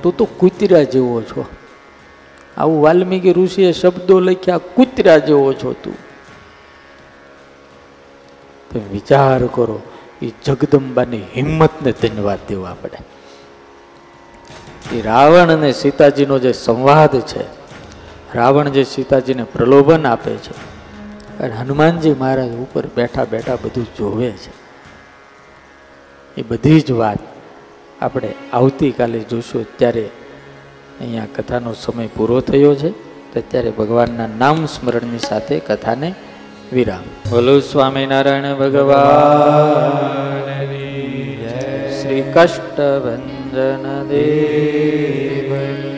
તું તો કૂતરા જેવો છો. આવું વાલ્મીકી ઋષિએ શબ્દો લખ્યા, કૂતરા જેવો છો તું. વિચાર કરો એ જગદંબાની હિંમતને ધન્યવાદ દેવા પડે. એ રાવણ અને સીતાજીનો જે સંવાદ છે, રાવણ જે સીતાજીને પ્રલોભન આપે છે અને હનુમાનજી મહારાજ ઉપર બેઠા બેઠા બધું જોવે છે. એ બધી જ વાત આપણે આવતીકાલે જોશું. ત્યારે અહીંયા કથાનો સમય પૂરો થયો છે. તો ત્યારે ભગવાનના નામ સ્મરણની સાથે કથાને વિરામ. બોલો સ્વામિનારાયણ ભગવાન શ્રી કષ્ટભંજન દેવ